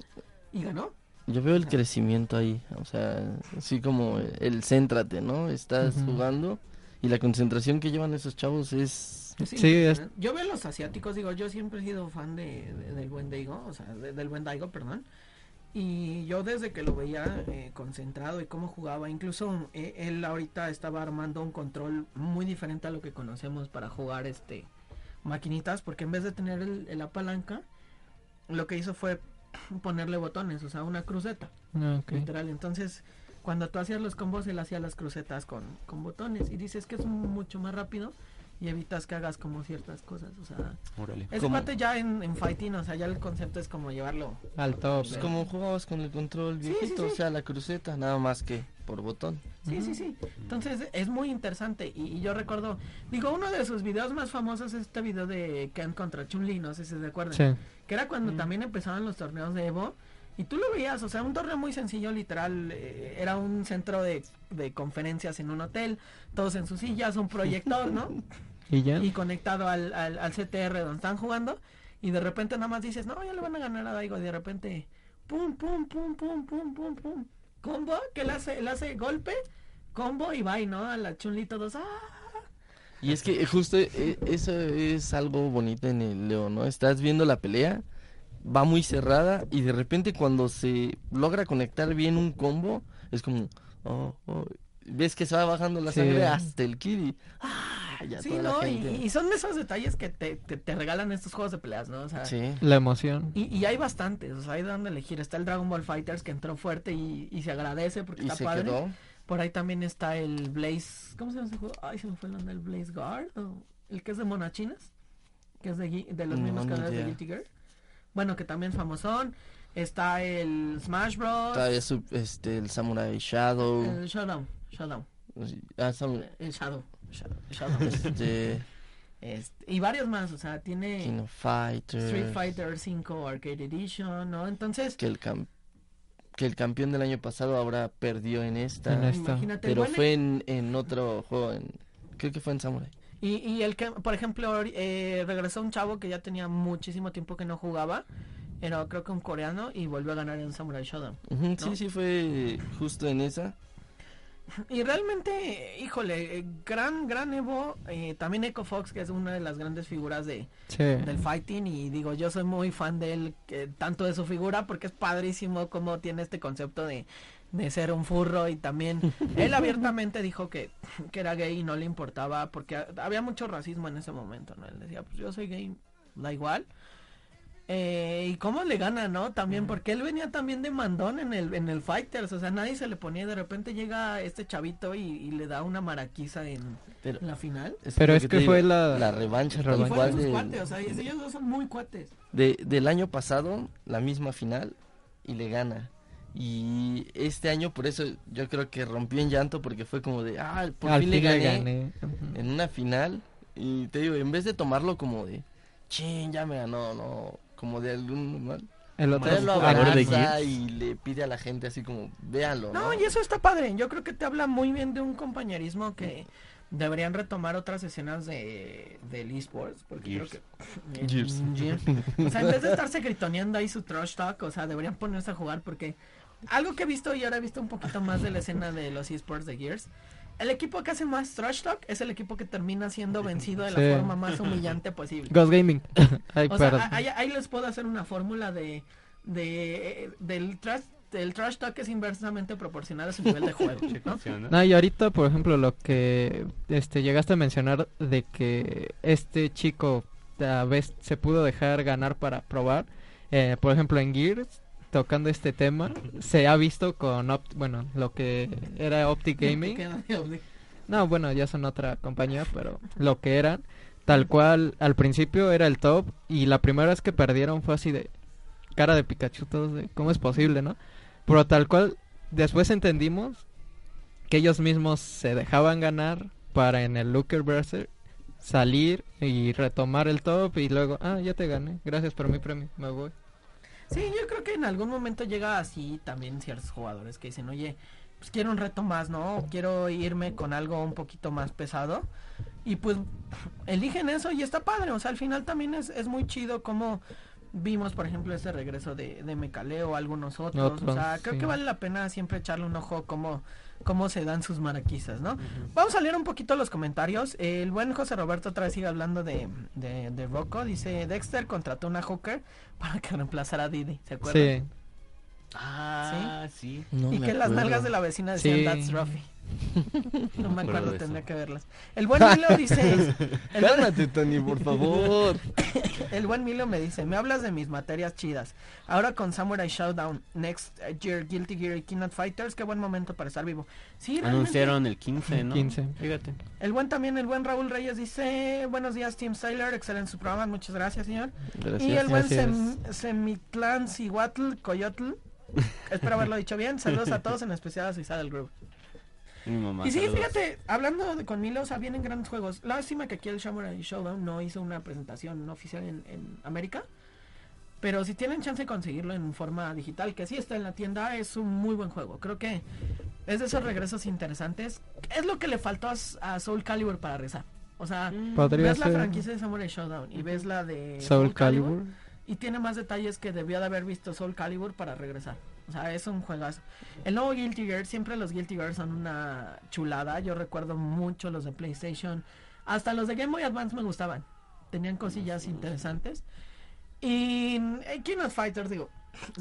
y ganó. Yo veo el crecimiento ahí, o sea, así como el céntrate, ¿no? Estás jugando y la concentración que llevan esos chavos es... Sí. Yo veo a los asiáticos, digo, yo siempre he sido fan de, de- del buen Daigo, o sea, de- del buen Daigo, perdón. Y yo desde que lo veía eh, concentrado y cómo jugaba, incluso eh, él ahorita estaba armando un control muy diferente a lo que conocemos para jugar este maquinitas, porque en vez de tener el, la palanca, lo que hizo fue ponerle botones, o sea, una cruceta, Ah, literal. Entonces, cuando tú hacías los combos, él hacía las crucetas con, con botones y dices que es mucho más rápido y evitas que hagas como ciertas cosas, o sea, Órale. ese Como- cuate ya en, en fighting, o sea, ya el concepto es como llevarlo. Al top. Pues como jugabas con el control viejito, sí, sí. o sea, la cruceta, nada más que por botón. Sí, sí, sí. Entonces es muy interesante y, y yo recuerdo, digo, uno de sus videos más famosos es este video de Ken contra Chun-Li, no sé si se acuerdan. Sí. Que era cuando también empezaban los torneos de Evo. Y tú lo veías, o sea, un torneo muy sencillo, literal. eh, era un centro de, de conferencias en un hotel, todos en sus sillas, un proyector, ¿no? Y ya. y conectado al, al, al CTR donde están jugando. Y de repente nada más dices, no, ya le van a ganar a Daigo. Y de repente, pum, pum, pum, pum, pum, pum, pum. Combo, que le hace, le hace golpe, combo y bye, ¿no? A la chunli todos, ¡ah! Y es que justo eh, eso es algo bonito en el Leo, ¿no? Estás viendo la pelea, va muy cerrada y de repente cuando se logra conectar bien un combo, es como, oh, oh. Ves que se va bajando la Sí. sangre hasta el Kiri. Ah, ya Sí, toda ¿no? Y, gente. y son esos detalles que te, te, te regalan estos juegos de peleas, ¿no? O sea, Sí. La emoción. y, y hay bastantes, o sea, hay de donde elegir. Está el Dragon Ball Fighters que entró fuerte y, y se agradece porque Y está se padre. quedó. Por ahí también está el Blaze. ¿Cómo se llama ese juego? Ay, se me fue el nombre. ¿El Blaze Guard? ¿O el que es de monachinas? Que es de, gui- de los No, mismos canales de. Guilty Gear. Bueno, que también es famosón. Está el Smash Bros. Este, el Samurai Shadow. El. Ah, Shadow. Shadow. Shadow. este, Este, y varios más, o sea, tiene King of Fighters. Street Fighter 5 Arcade Edition, ¿no? Entonces, Que el, cam- que el campeón del año pasado ahora perdió en esta. En esta. imagínate. Pero bueno, fue en, en otro juego. En, creo que fue en Samurai. Y, y el que, por ejemplo, eh, regresó un chavo que ya tenía muchísimo tiempo que no jugaba. Era creo que un coreano y volvió a ganar en Samurai Shodown. Sí, sí, fue justo en esa. Y realmente, híjole, eh, gran, gran Evo. eh, también Echo Fox, que es una de las grandes figuras de, Sí. del fighting. Y digo, yo soy muy fan de él, que, tanto de su figura, porque es padrísimo como tiene este concepto de, de ser un furro. Y también él abiertamente dijo que, que era gay y no le importaba, porque ha- había mucho racismo en ese momento, ¿no? Él decía, pues yo soy gay, da igual. Eh, y cómo le gana, ¿no? También porque él venía también de mandón en el en el Fighters, o sea, nadie se le ponía y de repente llega este chavito y, y le da una maraquiza en, Pero, en la final. Pero es que fue digo, la- la revancha la tal Y revancha. cuates, o sea, y ellos dos son muy cuates. de- del año pasado, la misma final, y le gana. Y este año, por eso yo creo que rompió en llanto, porque fue como de, ah, por Al fin le fin le gané, en una final. Y te digo, en vez de tomarlo como de, chin, ya me ganó, no, como de algún mal. El otro lo abraza y le pide a la gente así como, véanlo, ¿no? No, y eso está padre. Yo creo que te habla muy bien de un compañerismo que deberían retomar otras escenas de del esports. Porque Gears. creo que. Gears. Gears. O sea, en vez de estarse gritoneando ahí su trash talk, o sea, deberían ponerse a jugar porque. Algo que he visto y ahora he visto un poquito más de la escena de los esports de Gears. El equipo que hace más trash talk es el equipo que termina siendo vencido de la Sí. forma más humillante posible. Ghost Gaming. Ay, O sea, ahí, ahí les puedo hacer una fórmula de, de del trash del trash talk es inversamente proporcional a su nivel de juego. No, y ahorita, por ejemplo, lo que este llegaste a mencionar de que este chico a vez se pudo dejar ganar para probar, eh, por ejemplo, en Gears, tocando este tema, se ha visto con, Opt- bueno, lo que era Optic Gaming. No, bueno, ya son otra compañía, pero lo que eran, tal cual, al principio era el top y la primera vez que perdieron fue así de cara de Pikachu, todos de cómo es posible, ¿no? Pero tal cual, después entendimos que ellos mismos se dejaban ganar para en el Looker Berser salir y retomar el top y luego, ah, ya te gané, gracias por mi premio, me voy. Sí, yo creo que en algún momento llega así también ciertos jugadores que dicen, oye, pues quiero un reto más, ¿no? Quiero irme con algo un poquito más pesado. Y pues eligen eso y está padre. O sea, al final también es, es muy chido como vimos, por ejemplo, ese regreso de, de Mecaleo, algunos otros. Otros, o sea, creo sí. que vale la pena siempre echarle un ojo cómo, cómo se dan sus maraquizas, ¿no? Vamos a leer un poquito los comentarios. El buen José Roberto otra vez sigue hablando de, de, de Rocco. Dice, Dexter contrató una hooker para que reemplazara a Didi. ¿Se acuerdan? Sí, Ah, sí. No y que las nalgas de la vecina decían Sí. That's Ruffy. No me acuerdo tendría que verlas. El buen Milo dice, el buen, Cálmate, Tony, por favor. el buen Milo me dice, me hablas de mis materias chidas. Ahora con Samurai Showdown, Next Year, Guilty Gear y Kingdom Fighters, qué buen momento para estar vivo. Sí, realmente. Anunciaron el 15, ¿no? 15. Fíjate. El buen también, el buen Raúl Reyes dice, buenos días Team Styler, excelente su programa, muchas gracias señor. Gracias. Y el buen. Sem- Semitlán Cihuatl Coyotl, espero haberlo dicho bien, saludos a todos, en especial a Suiza del Group. Mi mamá. Y sí, saludos. fíjate, hablando de, con Milo, o sea, vienen grandes juegos. Lástima que aquí el Samurai Showdown no hizo una presentación oficial en, en América. Pero si tienen chance de conseguirlo en forma digital, que sí está en la tienda, es un muy buen juego. Creo que es de esos regresos interesantes. Es lo que le faltó a, Soul Calibur para rezar. O sea, Podría ves la franquicia de Samurai Showdown y ves la de Soul Calibur. y tiene más detalles que debió de haber visto Soul Calibur para regresar. O sea, es un juegazo. El nuevo Guilty Gear, siempre los Guilty Gear son una chulada. Yo recuerdo mucho los de PlayStation. Hasta los de Game Boy Advance me gustaban. Tenían cosillas interesantes. Y eh, King of Fighters, digo,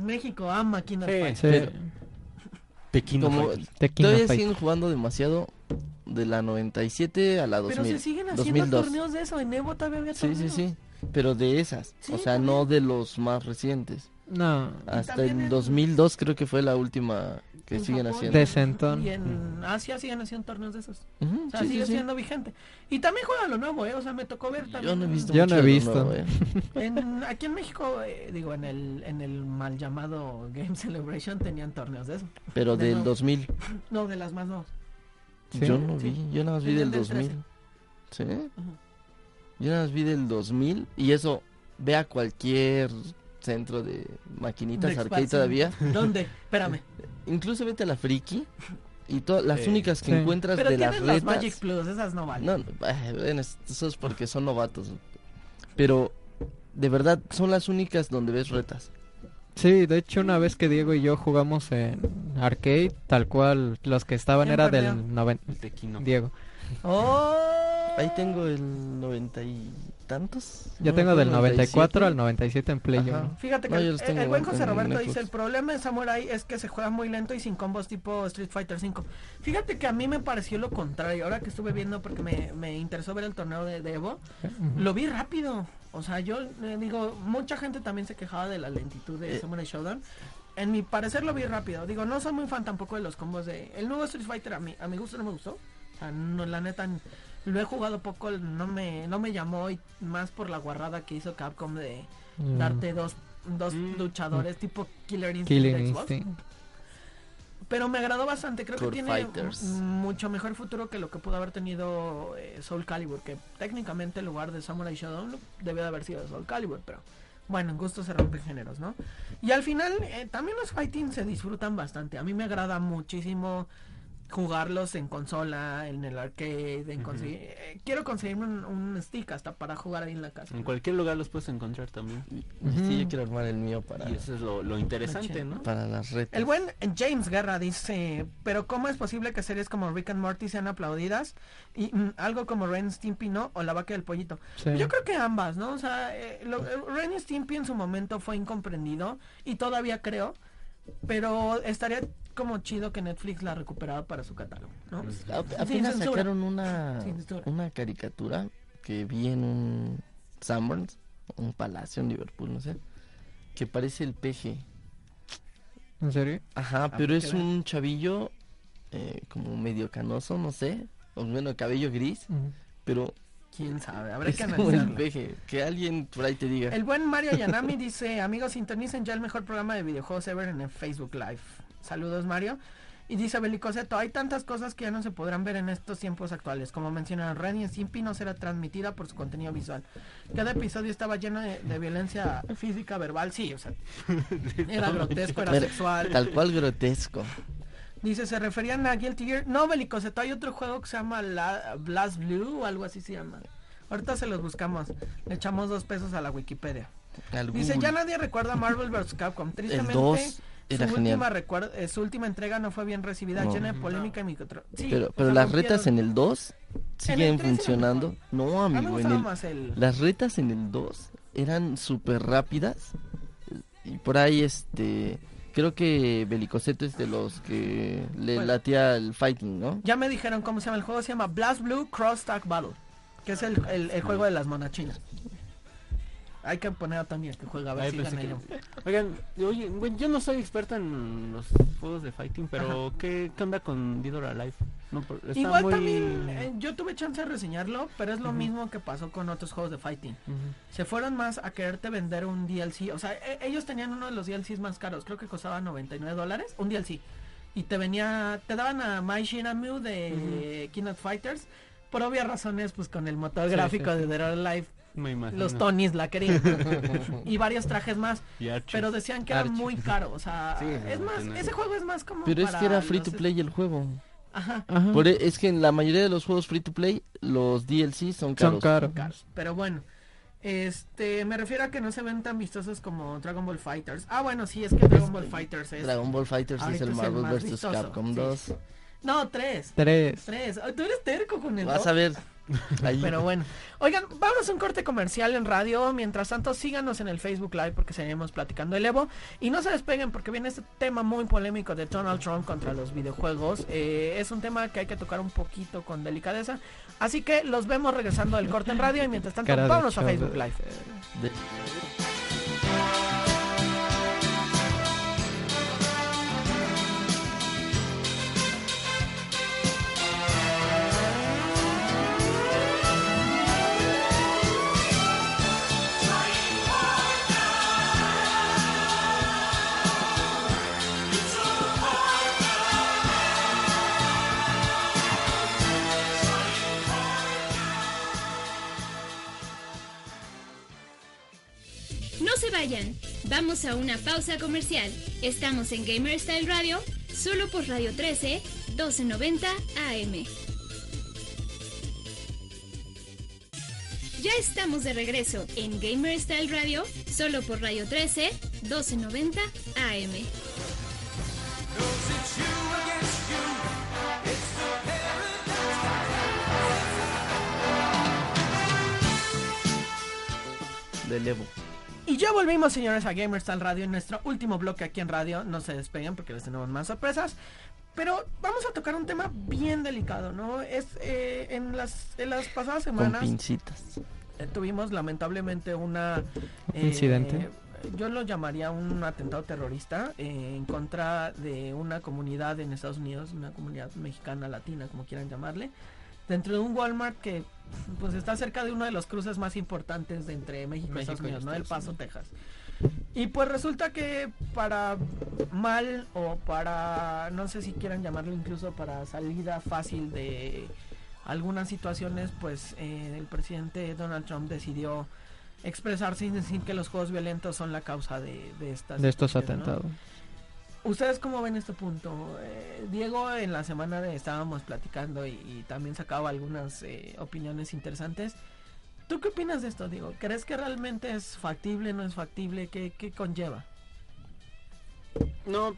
México ama King of Sí. Fighters. Sí. Todavía siguen jugando demasiado de la 97 a la 2000. Pero se siguen haciendo 2002. torneos de eso. En Evo todavía había Sí, sí, torneos. sí. Pero de esas. Sí, o sea, también. no de los más recientes. No, Hasta en en- 2002 creo que fue la última que En siguen Japón haciendo. De Centón. Y en Asia siguen haciendo torneos de esos. Ujú, O sea, sí, sigue sí, sí. siendo vigente. Y también juega lo nuevo, ¿eh? O sea, me tocó ver también. Yo no he visto Yo mucho no he visto. nuevo, ¿eh? En, aquí en México, eh, digo, en el, en el mal llamado Game Celebration tenían torneos de eso. Pero De del nuevo. 2000. No, de las más nuevas. Sí. Yo no Sí. vi, yo nada más vi del del 13. 2000. ¿Sí? Ajá. Yo nada más vi del 2000 y eso, ve a cualquier centro de maquinitas De arcade todavía. ¿Dónde? Espérame. Incluso vete a la Friki y todas las únicas que Sí. encuentras Pero de las tienen las retas. Magic Plus, esas no valen. No, bueno, eso es porque son novatos. Pero de verdad son las únicas donde ves retas. Sí, de hecho una vez que Diego y yo jugamos en arcade, tal cual los que estaban ¿Quién era perdió? del noven... Tekken Diego. ¡Oh! Ahí tengo el noventa y tantos. Yo tengo del 94 al 97 97. en Play Ajá. 1. Fíjate que No, el, buen José Roberto dice, el problema de Samurai es que se juega muy lento y sin combos tipo Street Fighter 5. Fíjate que a mí me pareció lo contrario, ahora que estuve viendo porque me, me interesó ver el torneo de, de Evo, lo vi rápido. O sea, yo eh, digo, mucha gente también se quejaba de la lentitud de Eh. Samurai Showdown. En mi parecer lo vi rápido. Digo, no soy muy fan tampoco de los combos de... El nuevo Street Fighter a mí, a mi gusto no me gustó. O sea, no, la neta, lo he jugado poco, no me, no me llamó y más por la guarrada que hizo Capcom de Mm. darte dos, dos Mm. luchadores tipo Killer Instinct. Killer. Instinct. Pero me agradó bastante, creo que tiene Fighters. mucho mejor futuro que lo que pudo haber tenido eh, Soul Calibur, que técnicamente en lugar de Samurai Shodown debió de haber sido Soul Calibur, pero bueno, en gusto se rompen géneros, ¿no? Y al final eh, también los fighting se disfrutan bastante. A mí me agrada muchísimo jugarlos en consola, en el arcade, en conseguir... eh, quiero conseguirme un, un stick hasta para jugar ahí en la casa. En cualquier lugar los puedes encontrar también. Sí, Ujú. yo quiero armar el mío para, Y eso es lo, lo interesante, para las retas. El buen James Guerra dice, pero ¿cómo es posible que series como Rick and Morty sean aplaudidas y mm, algo como Ren Stimpy no o La Vaca del Pollito? Sí. Yo creo que ambas, ¿no? O sea, eh, lo- eh, Ren Stimpy en su momento fue incomprendido y todavía creo, pero estaría como chido que Netflix la recuperara para su catálogo, ¿no? A- Sin apenas sacaron una, una caricatura que vi en un Sanborns, un palacio en Liverpool, no sé, que parece el peje. ¿En serio? Ajá, para pero es un chavillo eh, como medio canoso, no sé, o bueno, cabello gris, pero ¿Quién sabe? Habrá es que analizarlo. peje. Que alguien por ahí te diga. El buen Mario Yanami dice, amigos, sintonicen ya el mejor programa de videojuegos ever en el Facebook Live. Saludos, Mario. Y dice Belicoseto, hay tantas cosas que ya no se podrán ver en estos tiempos actuales. Como mencionaron, Ren y Stimpy no será transmitida por su contenido visual. Cada episodio estaba lleno de, de violencia física, verbal, sí, o sea, era grotesco, Era sexual. Tal cual grotesco. Dice, ¿se referían a Guilty Gear? No, Belicoseto, hay otro juego que se llama La- Blast Blue o algo así se llama. Ahorita se los buscamos. Le echamos dos pesos a la Wikipedia. Al Dice, Google. ya nadie recuerda Marvel vs. Capcom. el Tristemente, 2 era su, genial. última eh, su última entrega no fue bien recibida, No. llena de polémica y micro... Sí, Pero, pero sea, las retas en el 2 siguen 3 era funcionando. No, amigo, en gustaba el, más el... las retas en el 2 eran súper rápidas. Y por ahí, este. Creo que Belicoseto es de los que le Bueno. latía el fighting, ¿no? Ya me dijeron cómo se llama el juego, se llama Blast Blue Cross Tag Battle, que es el, el- el juego de las monachinas. Hay que poner a Tony el que juega, a ver Ay, si pensé gana que- yo. Oigan, oye, güey, yo no soy experta en los juegos de fighting, pero ¿qué, qué onda con Dead or Alive? No, por- está Igual muy- también, eh, yo tuve chance de reseñarlo, pero es lo mismo que pasó con otros juegos de fighting. Se fueron más a quererte vender un DLC. O sea, e- ellos tenían uno de los DLCs más caros. Creo que costaba 99 dólares. Un DLC. Y te venía, te daban a My Shinamue de Keynote Fighters. Por obvias razones, pues con el motor Sí, gráfico sí, de Dead or Alive, Me imagino. los Tonys la querían. y varios trajes más. Pero decían que era Archie. muy caro. O sea, Sí, es más, ese juego es más como. Pero es que era free los- to play el juego. Ajá. Ajá. Por e- es que en la mayoría de los juegos free to play, los DLC son caros. Son caros. caros. Pero bueno, este, me refiero a que no se ven tan vistosos como Dragon Ball Fighters. Ah, bueno, sí, es que Dragon Ball Fighters es. Dragon Ball Fighters es el Marvel vs. Capcom sí. 2. No, tres. Tres. Tres. Ay, Tú eres terco con el Vas a ver. Pero bueno, oigan, vamos a un corte comercial en radio. Mientras tanto, síganos en el Facebook Live porque seguiremos platicando el Evo. Y no se despeguen porque viene este tema muy polémico de Donald Trump contra los videojuegos. Eh, es un tema que hay que tocar un poquito con delicadeza. Así que los vemos regresando del corte en radio. Y mientras tanto, vámonos a. Facebook Live. A una pausa comercial. Estamos en Gamer Style Radio, solo por Radio 13, 1290 AM. Ya estamos de regreso en Gamer Style Radio, solo por Radio 13, 1290 AM. Del Evo. Y ya volvimos, señores, a Gamerstal Radio en nuestro último bloque aquí en radio. No se despeguen porque les tenemos más sorpresas. Pero vamos a tocar un tema bien delicado, ¿no? Es eh, en las en las pasadas Con semanas pincitas. eh, tuvimos lamentablemente una eh, Incidente. Yo lo llamaría un atentado terrorista eh, en contra de una comunidad en Estados Unidos, una comunidad mexicana, latina, como quieran llamarle, dentro de un Walmart que pues está cerca de uno de los cruces más importantes de entre México, y Estados y Unidos, ¿no? El Paso, Texas. Y pues resulta que para mal o para, no sé si quieran llamarlo incluso para salida fácil de algunas situaciones, pues eh, el presidente Donald Trump decidió expresarse y decir que los juegos violentos son la causa de, de estas de estos ¿no? ¿Ustedes cómo ven este punto? Eh, Diego, en la semana de- estábamos platicando y, también sacaba algunas eh, opiniones interesantes. ¿Tú qué opinas de esto, Diego? ¿Crees que realmente es factible, no es factible? ¿Qué, qué conlleva? No,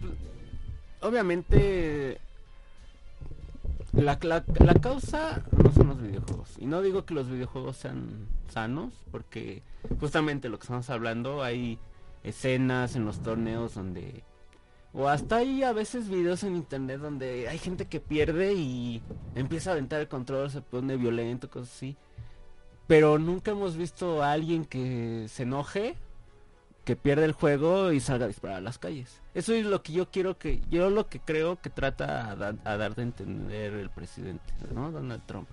obviamente la causa no son los videojuegos. Y no digo que los videojuegos sean sanos, porque justamente lo que estamos hablando, hay escenas en los torneos donde... O hasta hay a veces videos en internet donde hay gente que pierde y empieza a aventar el control, se pone violento, cosas así. Pero nunca hemos visto a alguien que se enoje que pierde el juego y salga a disparar a las calles. Eso es lo que yo quiero que, yo lo que creo que trata a, da- a dar de entender el presidente, ¿no? Donald Trump.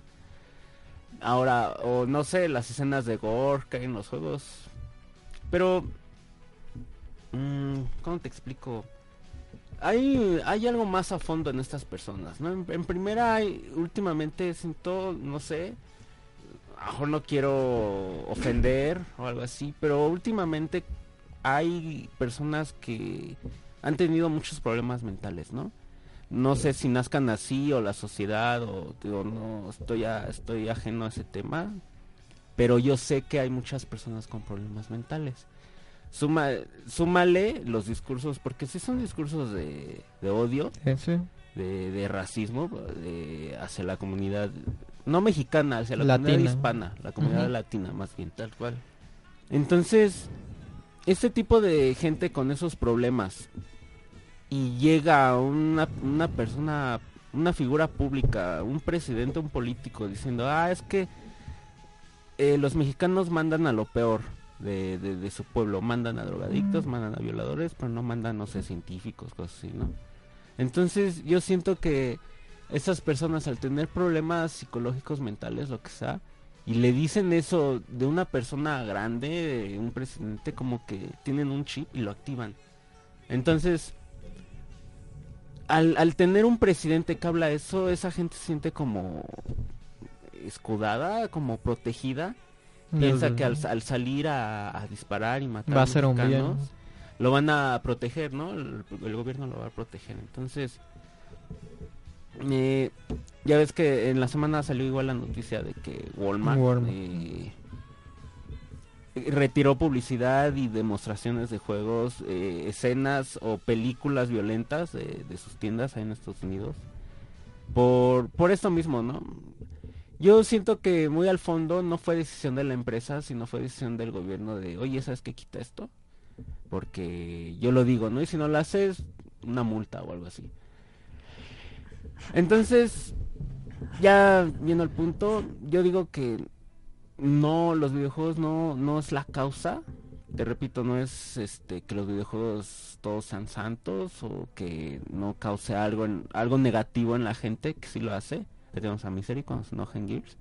Ahora, o no sé, las escenas de gore que hay en los juegos. Pero, mm, ¿cómo te explico? Hay, hay algo más a fondo en estas personas, ¿no? En, primera, hay, últimamente siento, no sé, mejor no quiero ofender o algo así, pero últimamente hay personas que han tenido muchos problemas mentales, ¿no? No sé si nazcan así o la sociedad o digo, no estoy a- estoy ajeno a ese tema, pero yo sé que hay muchas personas con problemas mentales. Suma, súmale los discursos, porque si son discursos de, de odio, Ese, de, de racismo de, hacia la comunidad, no mexicana, hacia la Latina. comunidad hispana, la comunidad latina más bien, tal cual. Entonces, este tipo de gente con esos problemas y llega una, una persona, una figura pública, un presidente, un político diciendo, ah, es que eh, los mexicanos mandan a lo peor de, de- de su pueblo, mandan a drogadictos, mandan a violadores, pero no mandan, no sé, científicos, cosas así, ¿no? Entonces yo siento que esas personas al tener problemas psicológicos mentales, lo que sea, y le dicen eso de una persona grande, de un presidente, como que tienen un chip y lo activan. Entonces, al, al tener un presidente que habla eso, esa gente se siente como escudada, como protegida. Piensa que al, al salir a, a disparar y matar Va a ser un bien. lo van a proteger, ¿no? El, el gobierno lo va a proteger. Entonces, eh, ya ves que en la semana salió igual la noticia de que Walmart, Walmart. eh, retiró publicidad y demostraciones de juegos, eh, escenas o películas violentas de, de sus tiendas ahí en Estados Unidos. Por, por esto mismo, ¿no? Yo siento que muy al fondo no fue decisión de la empresa, sino fue decisión del gobierno de, oye, ¿sabes qué? Quita esto. Porque yo lo digo, ¿no? Y si no lo haces, una multa o algo así. Entonces, ya viendo el punto, yo digo que no, los videojuegos no, no es la causa. Te repito, no es este que los videojuegos todos sean santos o que no cause algo en, algo negativo en la gente, que sí lo hace. Tenemos a Misery cuando se enoja en Gears.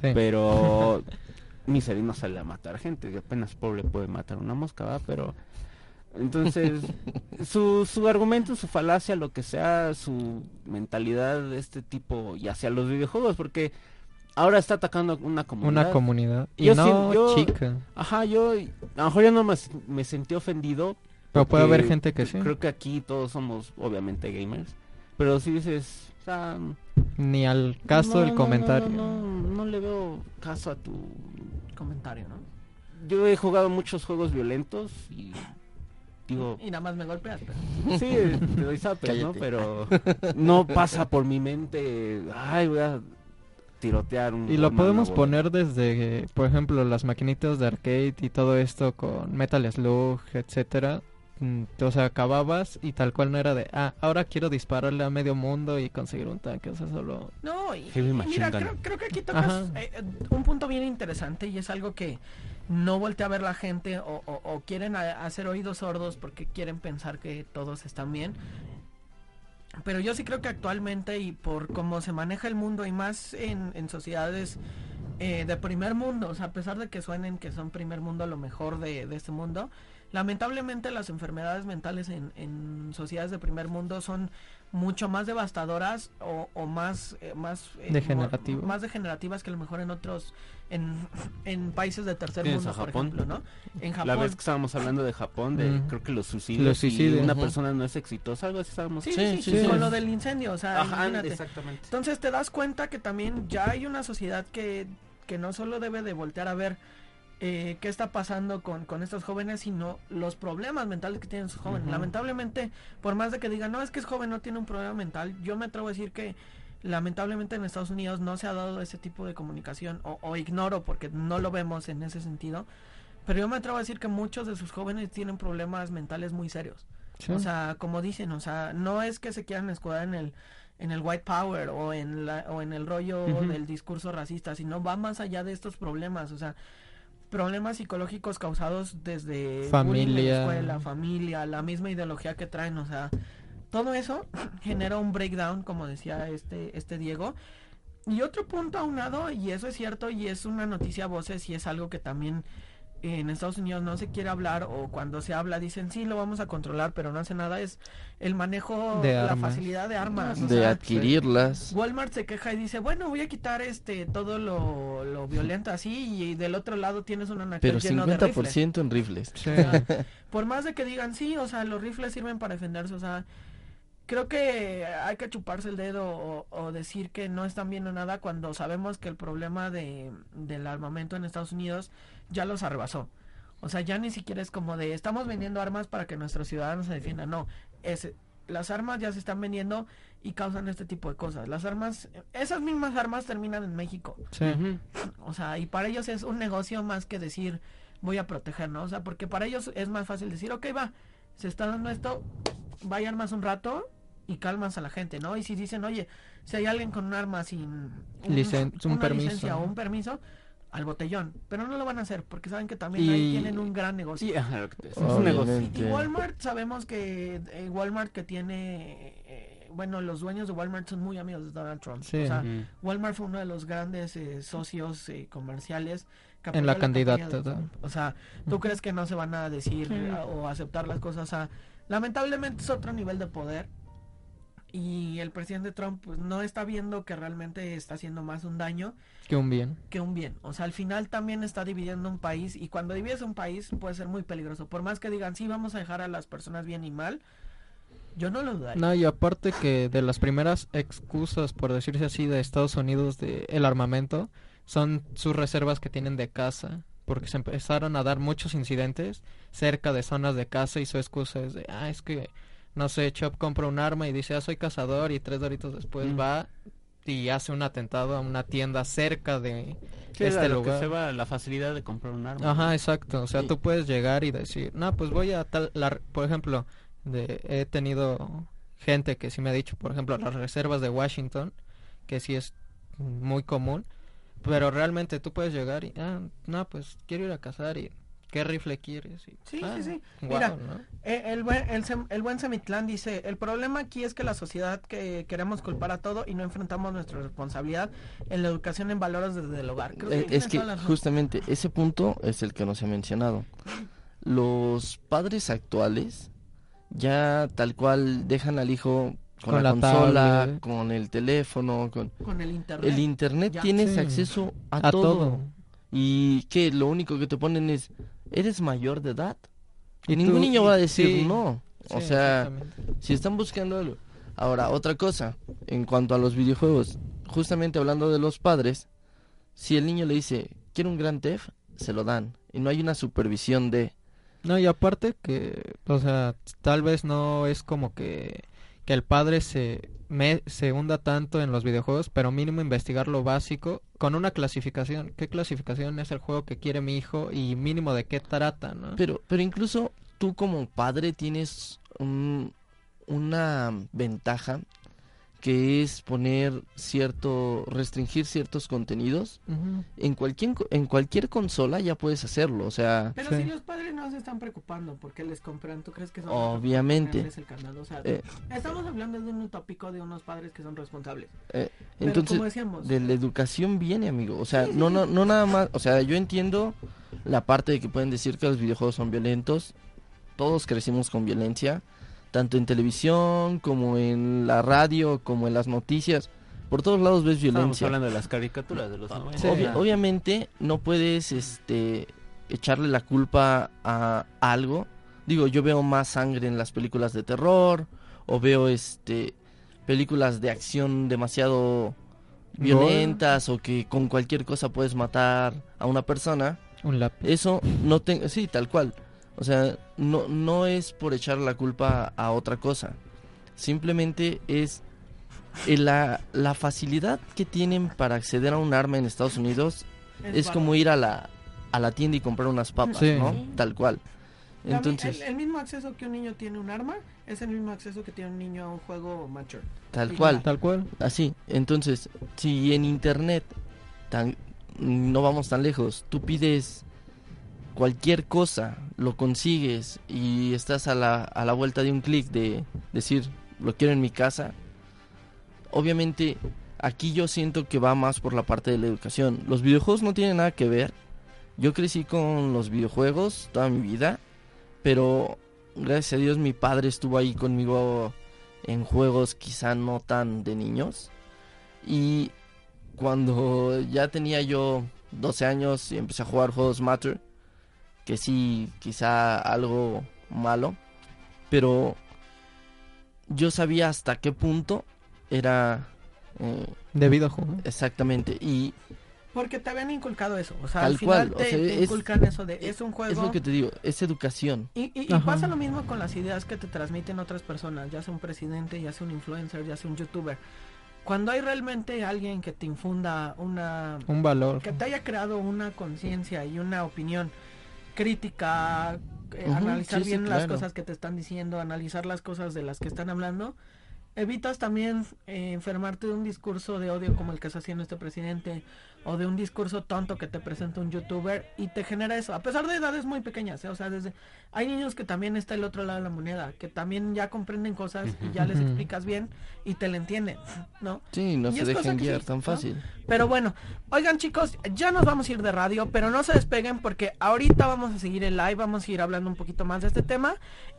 Sí. Pero Misery no sale a matar gente, que apenas pobre puede matar una mosca, ¿va? Pero entonces su, su argumento, su falacia, lo que sea, su mentalidad de este tipo y hacia los videojuegos, porque ahora está atacando una comunidad. Una comunidad. Y Yo no yo- chica. Ajá, yo a lo mejor ya no me, me sentí ofendido. Pero puede haber gente que sí. Creo que aquí todos somos obviamente gamers. Pero si dices, o sea, Ni al caso no, del no, comentario. No, no, no le veo caso a tu... Comentario, ¿no? Yo he jugado muchos juegos violentos y digo, Y nada más me golpeas, pero... sí, te doy zapes, ¿no? Pero no pasa por mi mente, ay, voy a tirotear un... Y lo podemos güey". poner desde, por ejemplo, las maquinitas de arcade y todo esto con Metal Slug, etcétera. Mm, O sea, acababas y tal cual no era de, ah, ahora quiero dispararle a medio mundo y conseguir un tanque. O sea, solo... No, y, Heavy y Machine mira, creo, creo que aquí tocas eh, eh, un punto bien interesante y es algo que no voltea a ver la gente o, o- o quieren a- hacer oídos sordos porque quieren pensar que todos están bien. Pero yo sí creo que actualmente y por cómo se maneja el mundo y más en, en sociedades eh, de primer mundo, o sea, a pesar de que suenen que son primer mundo lo mejor de, de este mundo, lamentablemente las enfermedades mentales en, en sociedades de primer mundo son mucho más devastadoras o, o más eh, más eh, Degenerativo. mo- más degenerativas que a lo mejor en otros en, en países de tercer ¿Tienes mundo a por Japón? ejemplo no en Japón La vez que estábamos hablando de Japón, de Mm. creo que los suicidios, Los suicidios, y una persona no es exitosa, algo así estábamos... sí, Sí, sí, sí, sí, sí. con lo del incendio o sea Ajá, imagínate. exactamente. Entonces te das cuenta que también ya hay una sociedad que, que no solo debe de voltear a ver eh, qué está pasando con, con estos jóvenes, sino los problemas mentales que tienen sus jóvenes. Lamentablemente, por más de que digan, no, es que es joven, no tiene un problema mental, yo me atrevo a decir que lamentablemente en Estados Unidos no se ha dado ese tipo de comunicación, o, o ignoro porque no lo vemos en ese sentido, pero yo me atrevo a decir que muchos de sus jóvenes tienen problemas mentales muy serios. Sí. O sea, como dicen, o sea, no es que se quieran escudar en el en el white power o en la o en el rollo del discurso racista, sino va más allá de estos problemas, o sea, problemas psicológicos causados desde en la Familia. escuela, familia, la misma ideología que traen, o sea, todo eso genera un breakdown, como decía este este Diego. Y otro punto aunado, y eso es cierto, y es una noticia a voces, y es algo que también en Estados Unidos no se quiere hablar, o cuando se habla dicen sí lo vamos a controlar, pero no hace nada, es el manejo, De la armas. facilidad de armas. o de sea, adquirirlas. Walmart se queja y dice, bueno, voy a quitar este todo lo, lo violento así, y del otro lado tienes un anaquel Pero lleno de rifles. 50% en rifles. Sí. O sea, por más de que digan sí, o sea, los rifles sirven para defenderse, o sea, creo que hay que chuparse el dedo o, o decir que no están viendo nada cuando sabemos que el problema de, del armamento en Estados Unidos ya los arrebasó. O sea, ya ni siquiera es como de estamos vendiendo armas para que nuestros ciudadanos se defiendan, no, es las armas ya se están vendiendo y causan este tipo de cosas. Las armas, esas mismas armas terminan en México. Sí. O sea, y para ellos es un negocio más que decir voy a proteger, ¿no? O sea, porque para ellos es más fácil decir, ok, va, se está dando esto, vayan más un rato y calmas a la gente, ¿no? Y si dicen, oye, si hay alguien con un arma sin un, Licen- un una permiso. licencia o un permiso, al botellón. Pero no lo van a hacer porque saben que también ahí tienen un gran negocio. Ajá, es un. Obviamente. Y Walmart, sabemos que eh, Walmart que tiene, eh, bueno, los dueños de Walmart son muy amigos de Donald Trump. Sí. O sea. Walmart fue uno de los grandes eh, socios eh, comerciales que En la campaña candidata. O sea, ¿tú crees que no se van a decir Sí. a- o aceptar las cosas? O sea, lamentablemente es otro nivel de poder. Y el presidente Trump pues, no está viendo que realmente está haciendo más un daño Que un bien. que un bien. O sea, al final también está dividiendo un país y cuando divides un país puede ser muy peligroso. Por más que digan, sí, vamos a dejar a las personas bien y mal, yo no lo dudaría. No, y aparte que de las primeras excusas, por decirse así, de Estados Unidos de el armamento, son sus reservas que tienen de caza. Porque se empezaron a dar muchos incidentes cerca de zonas de caza y su excusa es de, ah, es que, no sé, Chop compra un arma y dice, ah, soy cazador y tres doritos después Mm. va, y hace un atentado a una tienda cerca de Sí, este lo que lugar. se va la facilidad de comprar un arma. Ajá, exacto. O sea, Sí. tú puedes llegar y decir, no, pues voy a tal, la- por ejemplo, de, he tenido gente que sí me ha dicho, por ejemplo, las reservas de Washington, que sí es muy común, pero realmente tú puedes llegar y, ah, no, pues quiero ir a cazar y, ¿qué rifle quieres? Y, Sí, "Ah, sí, sí. guau", Mira, ¿no? Eh, el, buen, el, el buen Semitlán dice, el problema aquí es que la sociedad que queremos culpar a todo y no enfrentamos nuestra responsabilidad en la educación en valores desde el hogar. Creo Eh, tienes es que justamente ese punto es el que nos he mencionado. Los padres actuales ya tal cual dejan al hijo con, Con la, la consola, tablet. con el teléfono, con Con el internet. el internet Ya. tienes Sí. acceso a, A todo. todo. Y que lo único que te ponen es ¿eres mayor de edad? Y ningún niño va a decir sí. no. O Sí, sea, si están buscando algo. Ahora, otra cosa, en cuanto a los videojuegos, justamente hablando de los padres, si el niño le dice, quiero un Gran Theft, se lo dan. Y no hay una supervisión de... No, y aparte que, o sea, tal vez no es como que, que el padre se, me, se hunda tanto en los videojuegos, pero mínimo investigar lo básico con una clasificación. ¿Qué clasificación es el juego que quiere mi hijo y mínimo de qué trata, no? Pero, pero incluso tú como padre tienes un- una ventaja que es poner cierto, restringir ciertos contenidos. En cualquier, en cualquier consola ya puedes hacerlo, o sea... Pero Sí. si los padres no se están preocupando porque les compran, ¿tú crees que son Obviamente. el candado? O sea, Eh. estamos hablando de un utópico de unos padres que son responsables. eh, Pero entonces, como decíamos, de la educación viene, amigo. O sea, sí, no, sí. no, no nada más. O sea, yo entiendo la parte de que pueden decir que los videojuegos son violentos. Todos crecimos con violencia, tanto en televisión como en la radio, como en las noticias. Por todos lados ves violencia. hablando de las caricaturas de los 90. Sí. Obvia- obviamente no puedes este echarle la culpa a algo. Digo, yo veo más sangre en las películas de terror o veo este películas de acción demasiado violentas o que con cualquier cosa puedes matar a una persona. Un lápiz. Eso no tengo, sí, tal cual. O sea, no no es por echar la culpa a otra cosa. Simplemente es eh, la, la facilidad que tienen para acceder a un arma en Estados Unidos es como ir a la, a la tienda y comprar unas papas, Sí. ¿no? Tal cual. Entonces, el, el mismo acceso que un niño tiene a un arma es el mismo acceso que tiene un niño a un juego mature. tal cual, Tal cual. así. Entonces, si en internet tan, no vamos tan lejos, tú pides cualquier cosa, lo consigues y estás a la, a la vuelta de un clic de decir, lo quiero en mi casa, obviamente aquí yo siento que va más por la parte de la educación. Los videojuegos no tienen nada que ver. Yo crecí con los videojuegos toda mi vida, pero gracias a Dios mi padre estuvo ahí conmigo en juegos quizá no tan de niños. Y cuando ya tenía yo 12 años y empecé a jugar juegos Matter, que sí, quizá algo malo, pero yo sabía hasta qué punto era eh, Debido a juego. exactamente. Y Porque te habían inculcado eso. O sea, Tal al final cual, o te, sea, te es- inculcan eso de es un juego. es lo que te digo, es educación. Y, y- y pasa lo mismo con las ideas que te transmiten otras personas, ya sea un presidente, ya sea un influencer, ya sea un youtuber. Cuando hay realmente alguien que te infunda una... Un valor. que te haya creado una conciencia y una opinión crítica, eh, analizar sí, sí, bien las cosas que te están diciendo, analizar las cosas de las que están hablando, evitas también eh, enfermarte de un discurso de odio como el que está haciendo este presidente o de un discurso tonto que te presenta un youtuber y te genera eso, a pesar de edades muy pequeñas, ¿eh? o sea, desde hay niños que también está el otro lado de la moneda, que también ya comprenden cosas y ya les explicas bien y te la entienden, ¿no? Sí, no Y se dejen guiar tan ¿no? fácil. Pero bueno, oigan chicos, ya nos vamos a ir de radio, pero no se despeguen porque ahorita vamos a seguir el live, vamos a ir hablando un poquito más de este tema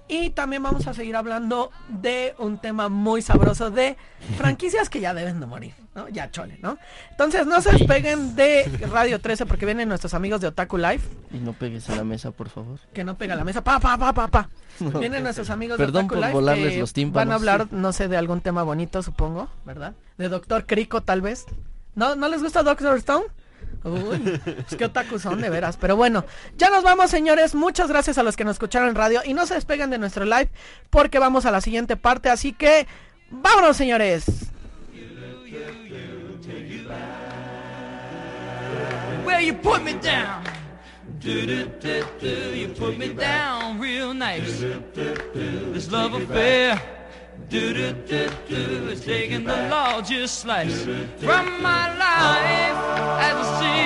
y también vamos a seguir hablando de un tema muy sabroso de franquicias que ya deben de morir, ¿no? Ya chole, ¿no? Entonces no se despeguen de Radio 13 porque vienen nuestros amigos de Otaku Live, Y no pegues a la mesa, por favor. que no pega la mesa, pa, pa, pa, pa, pa. Vienen nuestros amigos Perdón de Otaku por Live volarles que los tímpanos. van a hablar, no sé, de algún tema bonito, supongo, ¿verdad? De Doctor Crico, tal vez. ¿No, ¿no les gusta Doctor Stone? Uy, pues qué otaku son, de veras. Pero bueno, ya nos vamos, señores. Muchas gracias a los que nos escucharon en radio. Y no se despeguen de nuestro live porque vamos a la siguiente parte. Así que, vámonos, señores. Well, you put me down. Do do do do. You put me down real nice. This love affair. Do do do do. It's taking the largest slice from my life as I see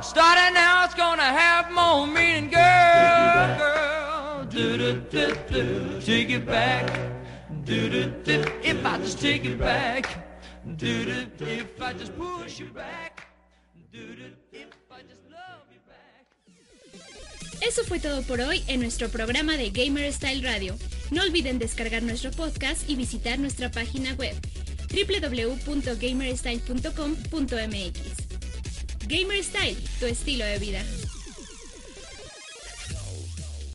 it. Starting now, it's gonna have more meaning, girl, girl. Do do do do. Take it back. Do do do. If I just take it back. Do do. If I just push you back. Do do. If I just love you back. Eso fue todo por hoy en nuestro programa de Gamer Style Radio. No olviden descargar nuestro podcast y visitar nuestra página web www.gamerstyle.com.mx. Gamer Style, tu estilo de vida.